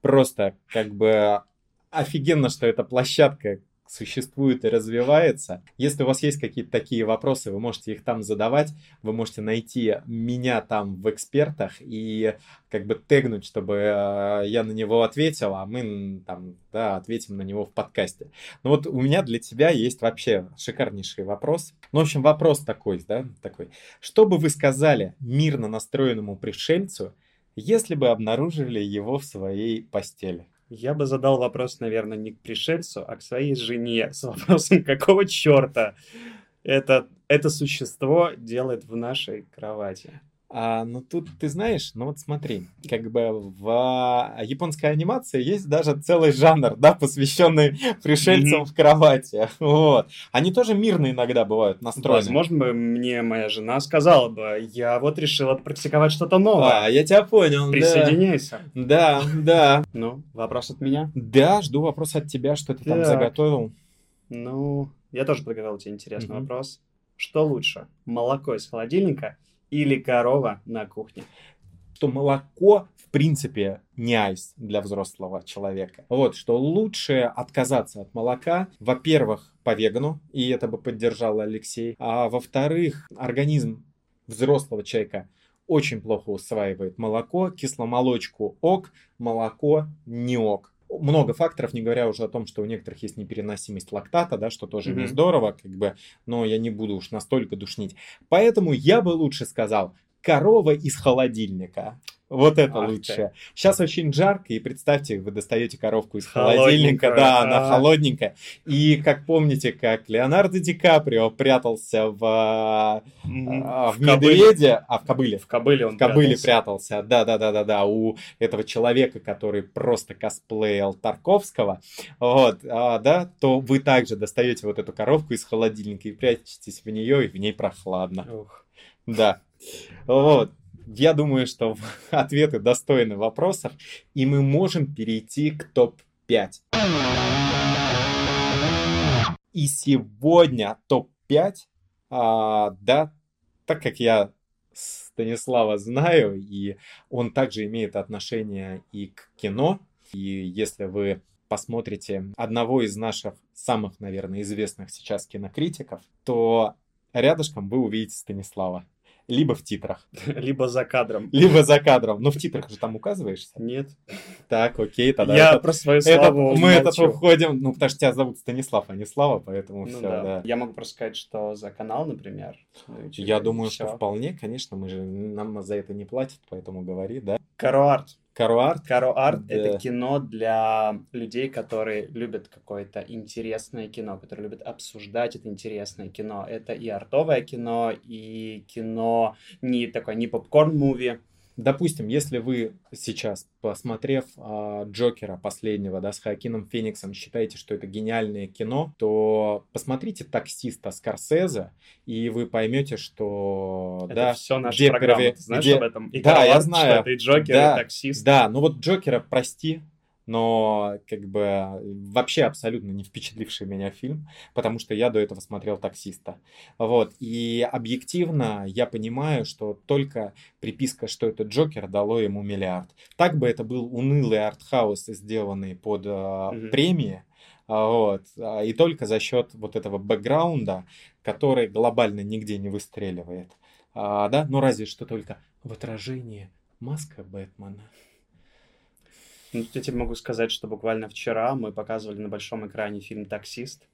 Просто как бы офигенно, что эта площадка существует и развивается. Если у вас есть какие-то такие вопросы, вы можете их там задавать, вы можете найти меня там в экспертах и как бы тегнуть, чтобы э, я на него ответил, а мы там, да, ответим на него в подкасте. Ну вот у меня для тебя есть вообще шикарнейший вопрос. Ну, в общем, вопрос такой, да, такой. Что бы вы сказали мирно настроенному пришельцу, если бы обнаружили его в своей постели? Я бы задал вопрос, наверное, не к пришельцу, а к своей жене с вопросом, какого черта это, это существо делает в нашей кровати. А, ну тут ты знаешь, ну вот смотри, как бы в а, японской анимации есть даже целый жанр, да, посвященный *laughs* пришельцам mm-hmm. в кровати. *laughs* Вот. Они тоже мирно иногда бывают настроены. Возможно, мне моя жена сказала бы, я вот решила практиковать что-то новое. А, я тебя понял. Присоединяйся. Да, да. Ну, вопрос от меня? Да, жду вопрос от тебя, что ты так. там заготовил. Ну, я тоже подготовил тебе интересный mm-hmm. вопрос. Что лучше, молоко из холодильника или корова на кухне. Что молоко, в принципе, не айс для взрослого человека. Вот, что лучше отказаться от молока, во-первых, по вегану, и это бы поддержал Алексей, а во-вторых, организм взрослого человека очень плохо усваивает молоко, кисломолочку ок, молоко не ок много факторов, не говоря уже о том, что у некоторых есть непереносимость лактата, да, что тоже mm-hmm. не здорово, как бы, но я не буду уж настолько душнить. Поэтому я бы лучше сказал корова из холодильника. Вот это Ах лучше. Ты. Сейчас очень жарко, и представьте, вы достаете коровку из холодильника, да, она холодненькая. И как помните, как Леонардо Ди Каприо прятался в, mm-hmm. в, в медведе, а в кобыле. В кобыле он В кобыле прятался. прятался. Да, да, да, да, да. У этого человека, который просто косплеил Тарковского, вот, а, да, то вы также достаете вот эту коровку из холодильника и прячетесь в нее, и в ней прохладно. Ух. Да. Вот. Я думаю, что *laughs* ответы достойны вопросов, и мы можем перейти к топ-5. И сегодня топ-5, а, да, так как я Станислава знаю, и он также имеет отношение и к кино, и если вы посмотрите одного из наших самых, наверное, известных сейчас кинокритиков, то рядышком вы увидите Станислава либо в титрах. *laughs* Либо за кадром. Либо за кадром. Но в титрах же там указываешься. Нет. Так, окей, тогда. Я это, про свою славу это, Мы этот уходим, ну, потому что тебя зовут Станислав, а не Слава, поэтому ну, все, да. да. Я могу просто сказать, что за канал, например. Ну, Я думаю, все. что вполне, конечно, мы же, нам за это не платят, поэтому говори, да. Кароарт. Кароарт? Кароарт да. — это кино для людей, которые любят какое-то интересное кино, которые любят обсуждать это интересное кино. Это и артовое кино, и кино не такое, не попкорн-муви, Допустим, если вы сейчас, посмотрев а, Джокера последнего, да, с Хакином Фениксом, считаете, что это гениальное кино, то посмотрите «Таксиста» Скорсезе, и вы поймете, что... Это да, все наша где программа, ты знаешь где... об этом? И да, я знаю. Что это и Джокер, да, и Таксист. Да, ну вот Джокера, прости, но как бы вообще абсолютно не впечатливший меня фильм, потому что я до этого смотрел «Таксиста». Вот, и объективно я понимаю, что только приписка, что это Джокер, дало ему миллиард. Так бы это был унылый артхаус, сделанный под э, mm-hmm. премии, вот. А, и только за счет вот этого бэкграунда, который глобально нигде не выстреливает. А, да, ну разве что только в отражении маска Бэтмена. Ну, я тебе могу сказать, что буквально вчера мы показывали на большом экране фильм «Таксист»,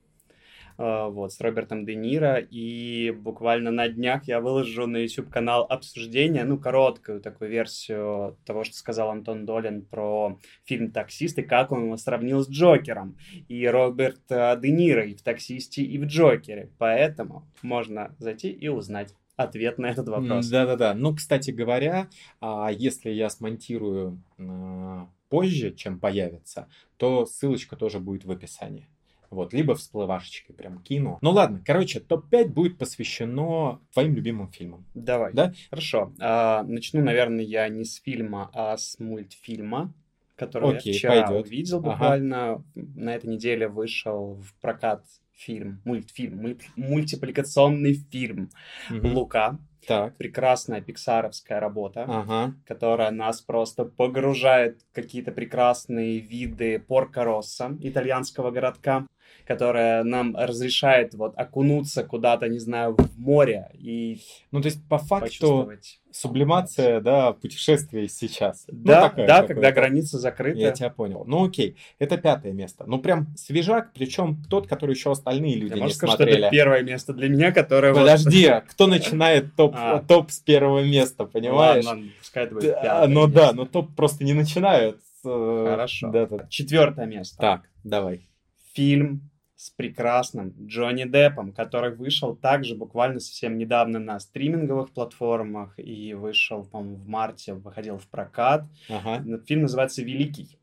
э, вот, с Робертом Де Ниро, и буквально на днях я выложу на YouTube-канал обсуждение, ну, короткую такую версию того, что сказал Антон Долин про фильм «Таксист» и как он его сравнил с Джокером. И Роберт э, Де Ниро и в «Таксисте», и в «Джокере», поэтому можно зайти и узнать ответ на этот вопрос. Да-да-да. Ну, кстати говоря, а, если я смонтирую а, позже, чем появится, то ссылочка тоже будет в описании. Вот, либо всплывашечки прям кину. Ну ладно, короче, топ-5 будет посвящено твоим любимым фильмам. Давай. Да? Хорошо. А, начну, наверное, я не с фильма, а с мультфильма, который Окей, я вчера пойдет. увидел буквально. Ага. На этой неделе вышел в прокат фильм, мультфильм, мультипликационный фильм угу. «Лука». Так. Прекрасная пиксаровская работа, ага. которая нас просто погружает в какие-то прекрасные виды Порко-Росса, итальянского городка которая нам разрешает вот окунуться куда-то, не знаю, в море и Ну, то есть, по факту, сублимация, да, путешествия сейчас. Ну, да, ну, да, когда граница закрыта. Я тебя понял. Ну, окей, это пятое место. Ну, прям свежак, причем тот, который еще остальные люди Я не сказать, смотрели. что это первое место для меня, которое... Подожди, вот... *laughs* кто начинает топ, а. топ с первого места, понимаешь? Ладно, пускай это будет пятое Ну да, но топ просто не начинают. Хорошо. Да, Четвертое место. Так, давай. Фильм с прекрасным Джонни Деппом, который вышел также буквально совсем недавно на стриминговых платформах и вышел, по-моему, в марте, выходил в прокат. Ага. Фильм называется «Великий»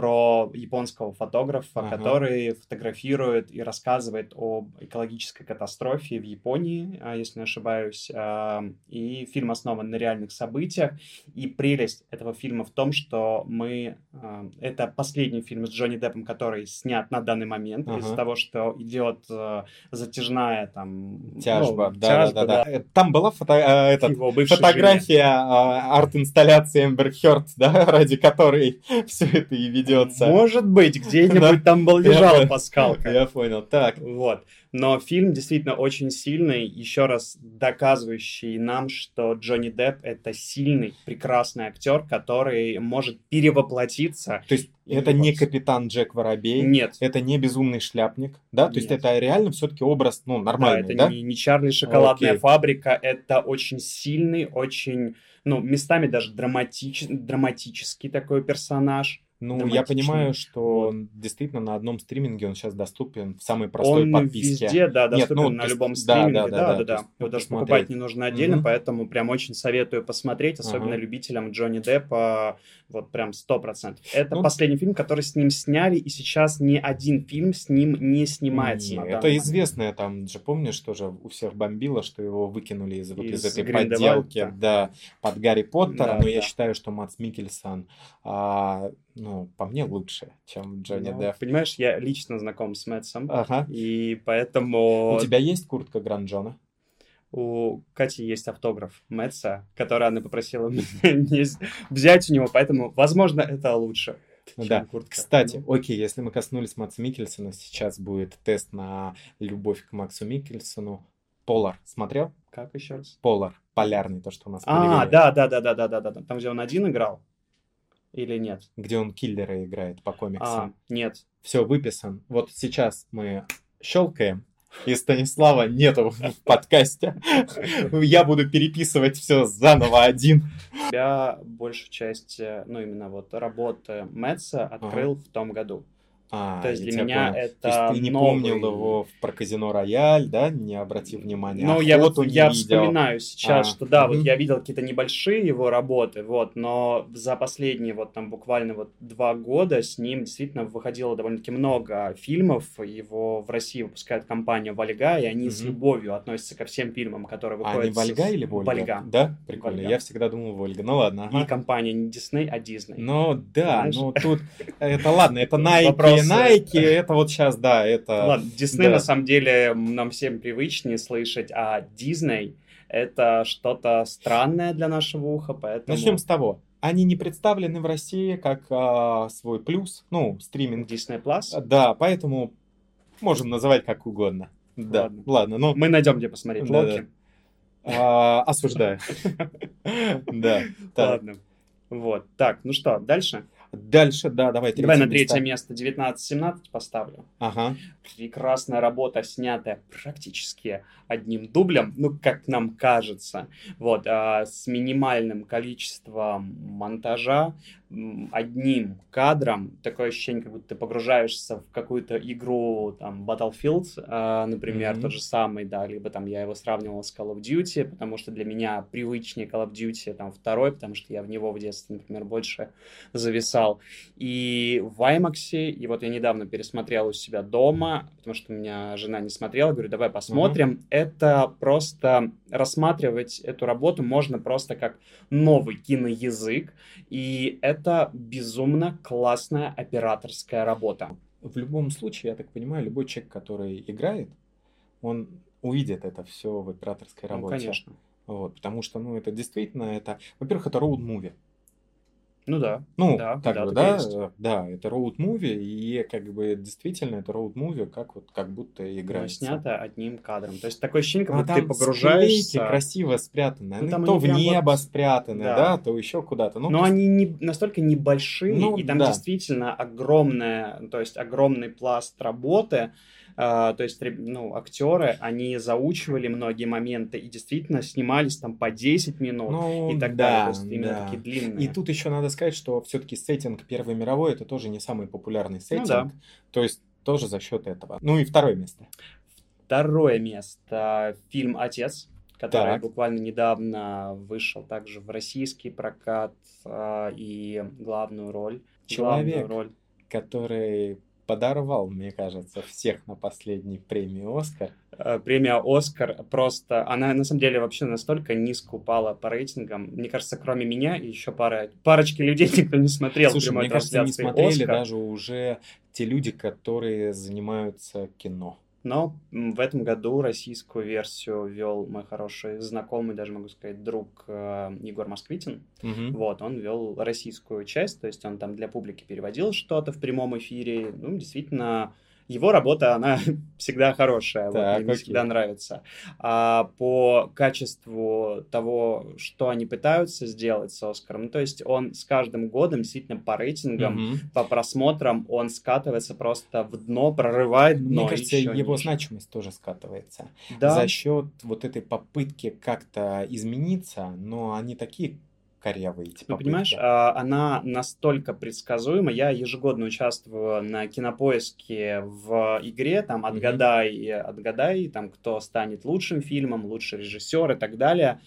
про японского фотографа, ага. который фотографирует и рассказывает об экологической катастрофе в Японии, а, если не ошибаюсь. А, и фильм основан на реальных событиях. И прелесть этого фильма в том, что мы... А, это последний фильм с Джонни Деппом, который снят на данный момент ага. из-за того, что идет затяжная там... Тяжба, ну, да, тяжба, да, да, да. Там была фото, э, этот, фотография арт-инсталляции Эмбер Хёрд, *laughs* да, ради которой все это и ведется. Может быть, где-нибудь там был лежала паскалка. Я понял, так. Вот. Но фильм действительно очень сильный, еще раз доказывающий нам, что Джонни Депп — это сильный, прекрасный актер, который может перевоплотиться. То есть это не капитан Джек Воробей? Нет. Это не безумный шляпник, да? То есть это реально все-таки образ, ну, нормальный, да? это Не, не Чарли Шоколадная Окей. фабрика, это очень сильный, очень, ну, местами даже драматич... драматический такой персонаж. Ну, я понимаю, что вот. действительно на одном стриминге он сейчас доступен в самой простой он подписке. везде, да, доступен Нет, ну, на любом стриминге. Да, да, да. да, да, да. Его даже покупать не нужно отдельно, угу. поэтому прям очень советую посмотреть, особенно ага. любителям Джонни Деппа, вот прям сто процентов. Это ну, последний фильм, который с ним сняли, и сейчас ни один фильм с ним не снимается. Не, это известное, там же помнишь, что же у всех бомбило, что его выкинули из, вот, из, из этой подделки, да, под Гарри Поттера, да, но да. я считаю, что Мац Микельсон а, ну, по мне лучше, чем Джонни ну, Депп. Понимаешь, я лично знаком с Мэтсом, ага. и поэтому... У тебя есть куртка Гранджона? У Кати есть автограф Мэтса, который она попросила *laughs* меня взять у него, поэтому, возможно, это лучше. Да, куртка. кстати, ну. окей, если мы коснулись Макса Микельсона, сейчас будет тест на любовь к Максу Микельсону. Полар смотрел? Как еще раз? Полар, полярный, то, что у нас А, да, да, да, да, да, да, да, там, где он один играл? Или нет? Где он киллера играет по комиксам. А, нет. Все выписан. Вот сейчас мы щелкаем, и Станислава нету в подкасте. Я буду переписывать все заново один. Я большую часть, э, ну именно вот работы Мэтса открыл ага. в том году. А, то есть для меня понял. это То есть ты не новый... помнил его про казино Рояль, да, не обратил внимания. Ну, я вот я вспоминаю сейчас, а, что да, угу. вот я видел какие-то небольшие его работы, вот, но за последние вот там буквально вот два года с ним действительно выходило довольно-таки много фильмов. Его в России выпускает компания Вольга, и они угу. с любовью относятся ко всем фильмам, которые выходят. А они Вольга с... или Вольга? Вольга. Да, прикольно. Вольга. Я всегда думал Вольга. Ну ладно. Ага. И компания не Дисней, а Дисней. Ну да, Знаешь? ну тут это ладно, это *laughs* Nike Nike, *laughs* это вот сейчас, да, это... Ладно, Дисней да. на самом деле нам всем привычнее слышать, а Дисней это что-то странное для нашего уха, поэтому... Начнем с того. Они не представлены в России как а, свой плюс, ну, стриминг. Disney Plus? Да, поэтому можем называть как угодно. Да, ладно. ладно ну... Мы найдем, где посмотреть да, Локи. Да. А, осуждаю. *laughs* Да. Ладно. Вот. Так, ну что, дальше? Дальше, да, давай Давай на третье место 19-17 поставлю. Ага. Прекрасная работа, снятая практически одним дублем, ну, как нам кажется, вот, а, с минимальным количеством монтажа, одним кадром, такое ощущение, как будто ты погружаешься в какую-то игру, там, Battlefield, э, например, mm-hmm. тот же самый, да, либо там я его сравнивал с Call of Duty, потому что для меня привычнее Call of Duty, там, второй, потому что я в него в детстве, например, больше зависал. И в IMAX, и вот я недавно пересмотрел у себя дома, потому что у меня жена не смотрела, говорю, давай посмотрим. Mm-hmm. Это просто рассматривать эту работу можно просто как новый киноязык, и это безумно классная операторская работа. В любом случае, я так понимаю, любой человек, который играет, он увидит это все в операторской ну, работе. Ну, конечно. Вот, потому что, ну, это действительно, это, во-первых, это роуд-муви. Ну да. Ну, да, как да, бы, да, есть. да, это роуд-муви, и как бы действительно это роуд-муви, как вот как будто играется. Ну, снято одним кадром. То есть такое ощущение, как а будто ты погружаешься... Склейки красиво спрятаны. Ну, там то в небо вот... спрятаны, да. да, то еще куда-то. Ну, Но просто... они не, настолько небольшие, ну, и там да. действительно огромная, то есть огромный пласт работы, то есть, ну, актеры, они заучивали многие моменты и действительно снимались там по 10 минут ну, и так да, далее. То есть, именно да. такие длинные. И тут еще надо сказать, что все-таки сеттинг Первой мировой это тоже не самый популярный сеттинг. Ну, да. То есть тоже за счет этого. Ну и второе место. Второе место фильм Отец, который так. буквально недавно вышел также в российский прокат э, и главную роль. Человек, главную роль. который подорвал, мне кажется, всех на последней премии Оскар. Э, премия Оскар просто, она на самом деле вообще настолько низко упала по рейтингам. Мне кажется, кроме меня и еще пара, парочки людей *laughs* никто не смотрел Слушай, прямой мне кажется, не смотрели Оскар. даже уже те люди, которые занимаются кино. Но в этом году российскую версию вел мой хороший знакомый, даже могу сказать, друг э, Егор Москвитин. Угу. Вот, он вел российскую часть, то есть он там для публики переводил что-то в прямом эфире. Ну, действительно, его работа, она *laughs* всегда хорошая, так, вот, мне окей. всегда нравится. А по качеству того, что они пытаются сделать с Оскаром, ну, то есть он с каждым годом действительно по рейтингам, угу. по просмотрам, он скатывается просто в дно, прорывает дно. Мне кажется, его ниже. значимость тоже скатывается. Да. За счет вот этой попытки как-то измениться, но они такие корявые эти Ну, понимаешь, а, она настолько предсказуема. Я ежегодно участвую на кинопоиске в игре, там, отгадай, mm-hmm. отгадай, там, кто станет лучшим фильмом, лучший режиссер и так далее.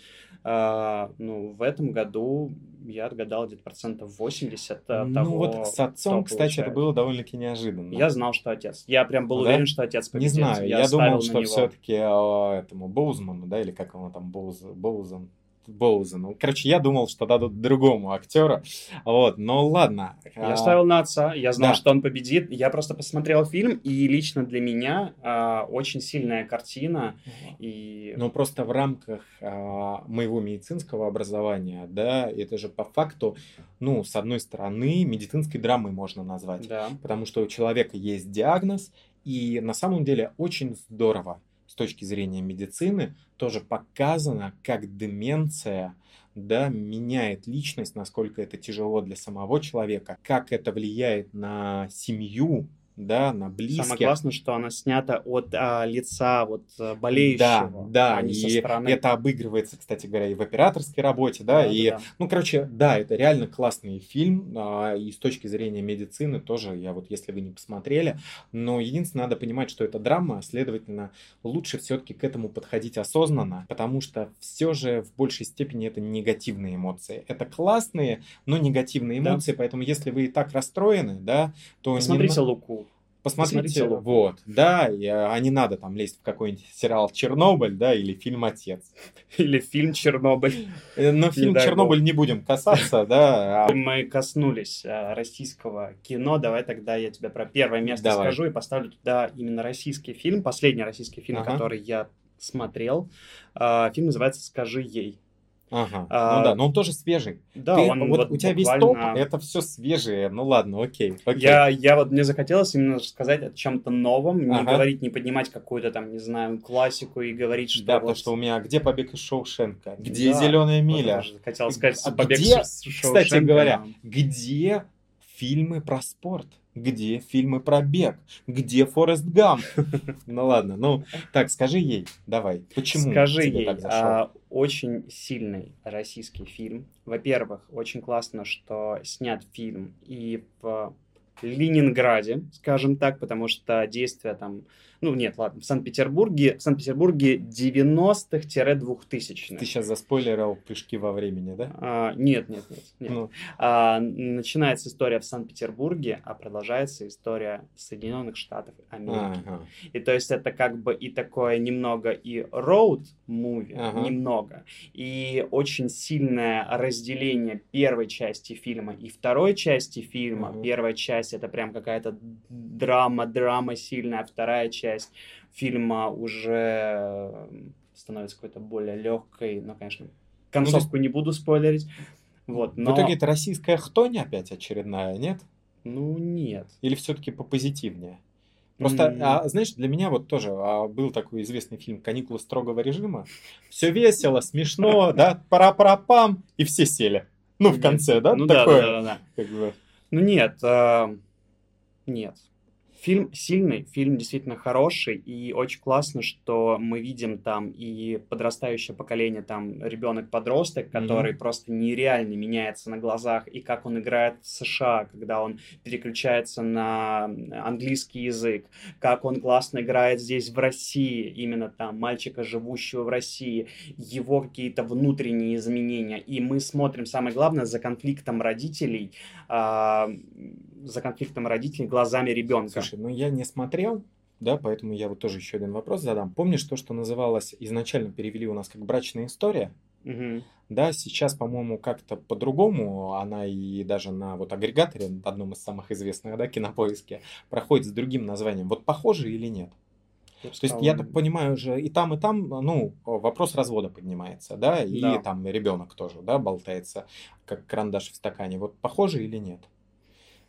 Uh, ну, в этом году я отгадал где-то процентов 80 ну, того, вот с отцом, кстати, это было довольно-таки неожиданно. Я знал, что отец. Я прям был да? уверен, что отец победит. Не знаю, я, я думал, что все-таки uh, этому Боузману, да, или как он там, Боуз, Боузен, Боузену. Короче, я думал, что дадут другому актеру. Вот, но ладно. Я а... ставил на отца, я знал, да. что он победит. Я просто посмотрел фильм, и лично для меня а, очень сильная картина. И... Ну, просто в рамках а, моего медицинского образования, да, это же по факту, ну, с одной стороны, медицинской драмой можно назвать. Да. Потому что у человека есть диагноз, и на самом деле очень здорово с точки зрения медицины тоже показано, как деменция да, меняет личность, насколько это тяжело для самого человека, как это влияет на семью, да, на близких. Самое классное, что она снята от а, лица вот э, болеющего. Да, да, а и стороны... это обыгрывается, кстати говоря, и в операторской работе, да, да и, да. ну, короче, да, это реально классный фильм, а, и с точки зрения медицины тоже, я вот, если вы не посмотрели, но единственное, надо понимать, что это драма, следовательно, лучше все-таки к этому подходить осознанно, потому что все же в большей степени это негативные эмоции. Это классные, но негативные эмоции, да. поэтому если вы и так расстроены, да, то... Посмотрите не... Луку. Посмотрите, Посмотрите вот, да, и, а не надо там лезть в какой-нибудь сериал «Чернобыль», да, или фильм «Отец». Или фильм «Чернобыль». Э, но фильм «Чернобыль» не будем касаться, да. А Мы коснулись а, российского кино, давай тогда я тебе про первое место скажу и поставлю туда именно российский фильм, последний российский фильм, который я смотрел. А, фильм называется «Скажи ей». Ага. А, ну да, но он тоже свежий. Да, Ты, он вот, вот у тебя буквально... весь топ, это все свежее. Ну ладно, окей. окей. Я, я вот мне захотелось именно сказать о чем-то новом, ага. не говорить, не поднимать какую-то там, не знаю, классику и говорить, что. Да, вот... потому что у меня где побег из Шоушенка, где да, зеленая миля. Вот хотел сказать, а побег где, из Шоушенка. Кстати говоря, где фильмы про спорт? Где фильмы про бег? Где Форест Гам? *laughs* Ну ладно, ну так скажи ей, давай, почему Скажи ей, а, очень сильный российский фильм. Во-первых, очень классно, что снят фильм и в Ленинграде, скажем так, потому что действия там ну, нет, ладно, в Санкт-Петербурге, в Санкт-Петербурге 90-х-2000-х. Ты сейчас заспойлерил прыжки во времени, да? А, нет, нет, нет. нет. Ну. А, начинается история в Санкт-Петербурге, а продолжается история Соединенных Штатов Америки. Ага. И то есть это как бы и такое немного и роуд-муви, ага. немного, и очень сильное разделение первой части фильма и второй части фильма. Ага. Первая часть это прям какая-то драма, драма сильная, вторая часть часть фильма уже становится какой-то более легкой, но, конечно, концовку ну, не буду спойлерить. Вот, но... В итоге это российская хтонь опять очередная, нет? Ну, нет. Или все-таки попозитивнее? Просто, mm-hmm. а, знаешь, для меня вот тоже а, был такой известный фильм «Каникулы строгого режима». Все весело, смешно, *laughs* да, пара-пара-пам, и все сели. Ну, в конце, да? Ну, да, да, да, да. Ну, нет, а, нет. Фильм сильный, фильм действительно хороший, и очень классно, что мы видим там и подрастающее поколение, там ребенок-подросток, который mm-hmm. просто нереально меняется на глазах, и как он играет в США, когда он переключается на английский язык, как он классно играет здесь в России, именно там мальчика, живущего в России, его какие-то внутренние изменения, и мы смотрим, самое главное, за конфликтом родителей, а, за конфликтом родителей глазами ребенка. Слушай, ну я не смотрел, да, поэтому я вот тоже еще один вопрос задам. Помнишь то, что называлось, изначально перевели у нас как брачная история? Угу. Да, сейчас, по-моему, как-то по-другому, она и даже на вот агрегаторе, одном из самых известных, да, кинопоиске, проходит с другим названием. Вот похоже или нет? То есть, я так понимаю, уже и там, и там, ну, вопрос развода поднимается, да, и да. там ребенок тоже, да, болтается, как карандаш в стакане. Вот похоже или нет?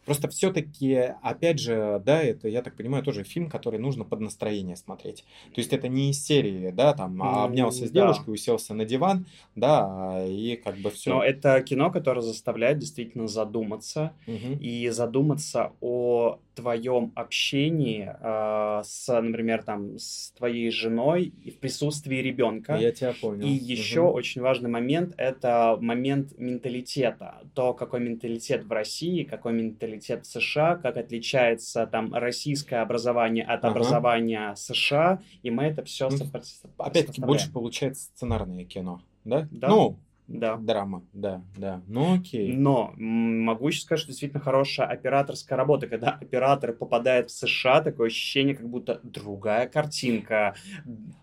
Просто все-таки, опять же, да, это, я так понимаю, тоже фильм, который нужно под настроение смотреть. То есть это не из серии, да, там, а обнялся с девушкой, да. уселся на диван, да, и как бы все. Но это кино, которое заставляет действительно задуматься угу. и задуматься о твоем общении э, с, например, там, с твоей женой и в присутствии ребенка. Я тебя понял. И еще угу. очень важный момент это момент менталитета. То, какой менталитет в России, какой менталитет в США, как отличается там российское образование от ага. образования США, и мы это все ну, Опять-таки больше получается сценарное кино, да? Да. Ну, да. Драма, да, да. Ну окей. Но могу еще сказать, что действительно хорошая операторская работа, когда оператор попадает в США, такое ощущение, как будто другая картинка,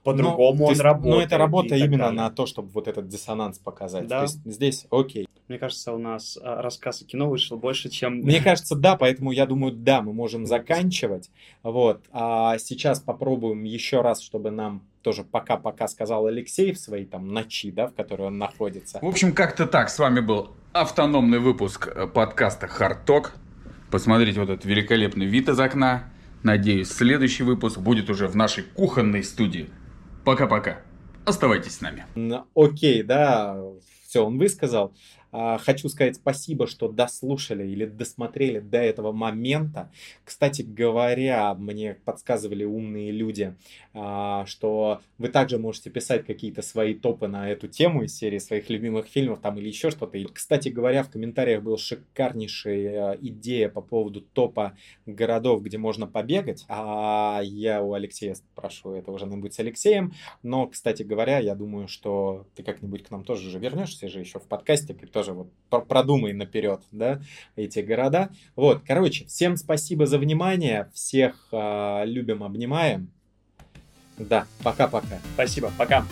по-другому ну, он есть, работает. Но это работа именно далее. на то, чтобы вот этот диссонанс показать. Да. То есть здесь окей. Мне кажется, у нас а, рассказ о кино вышел больше, чем... Мне кажется, да, поэтому я думаю, да, мы можем заканчивать. Вот. А сейчас попробуем еще раз, чтобы нам тоже пока-пока сказал Алексей в своей там ночи, да, в которой он находится. В общем, как-то так. С вами был автономный выпуск э, подкаста Talk. Посмотрите вот этот великолепный вид из окна. Надеюсь, следующий выпуск будет уже в нашей кухонной студии. Пока-пока. Оставайтесь с нами. Окей, да, все он высказал. А, хочу сказать спасибо, что дослушали или досмотрели до этого момента. Кстати говоря, мне подсказывали умные люди, а, что вы также можете писать какие-то свои топы на эту тему из серии своих любимых фильмов там или еще что-то. И, кстати говоря, в комментариях была шикарнейшая идея по поводу топа городов, где можно побегать. А я у Алексея спрошу, это уже будет с Алексеем. Но, кстати говоря, я думаю, что ты как-нибудь к нам тоже же вернешься же еще в подкасте, и тоже вот продумай наперед, да, эти города. Вот, короче, всем спасибо за внимание, всех э, любим, обнимаем. Да, пока-пока. Спасибо, пока.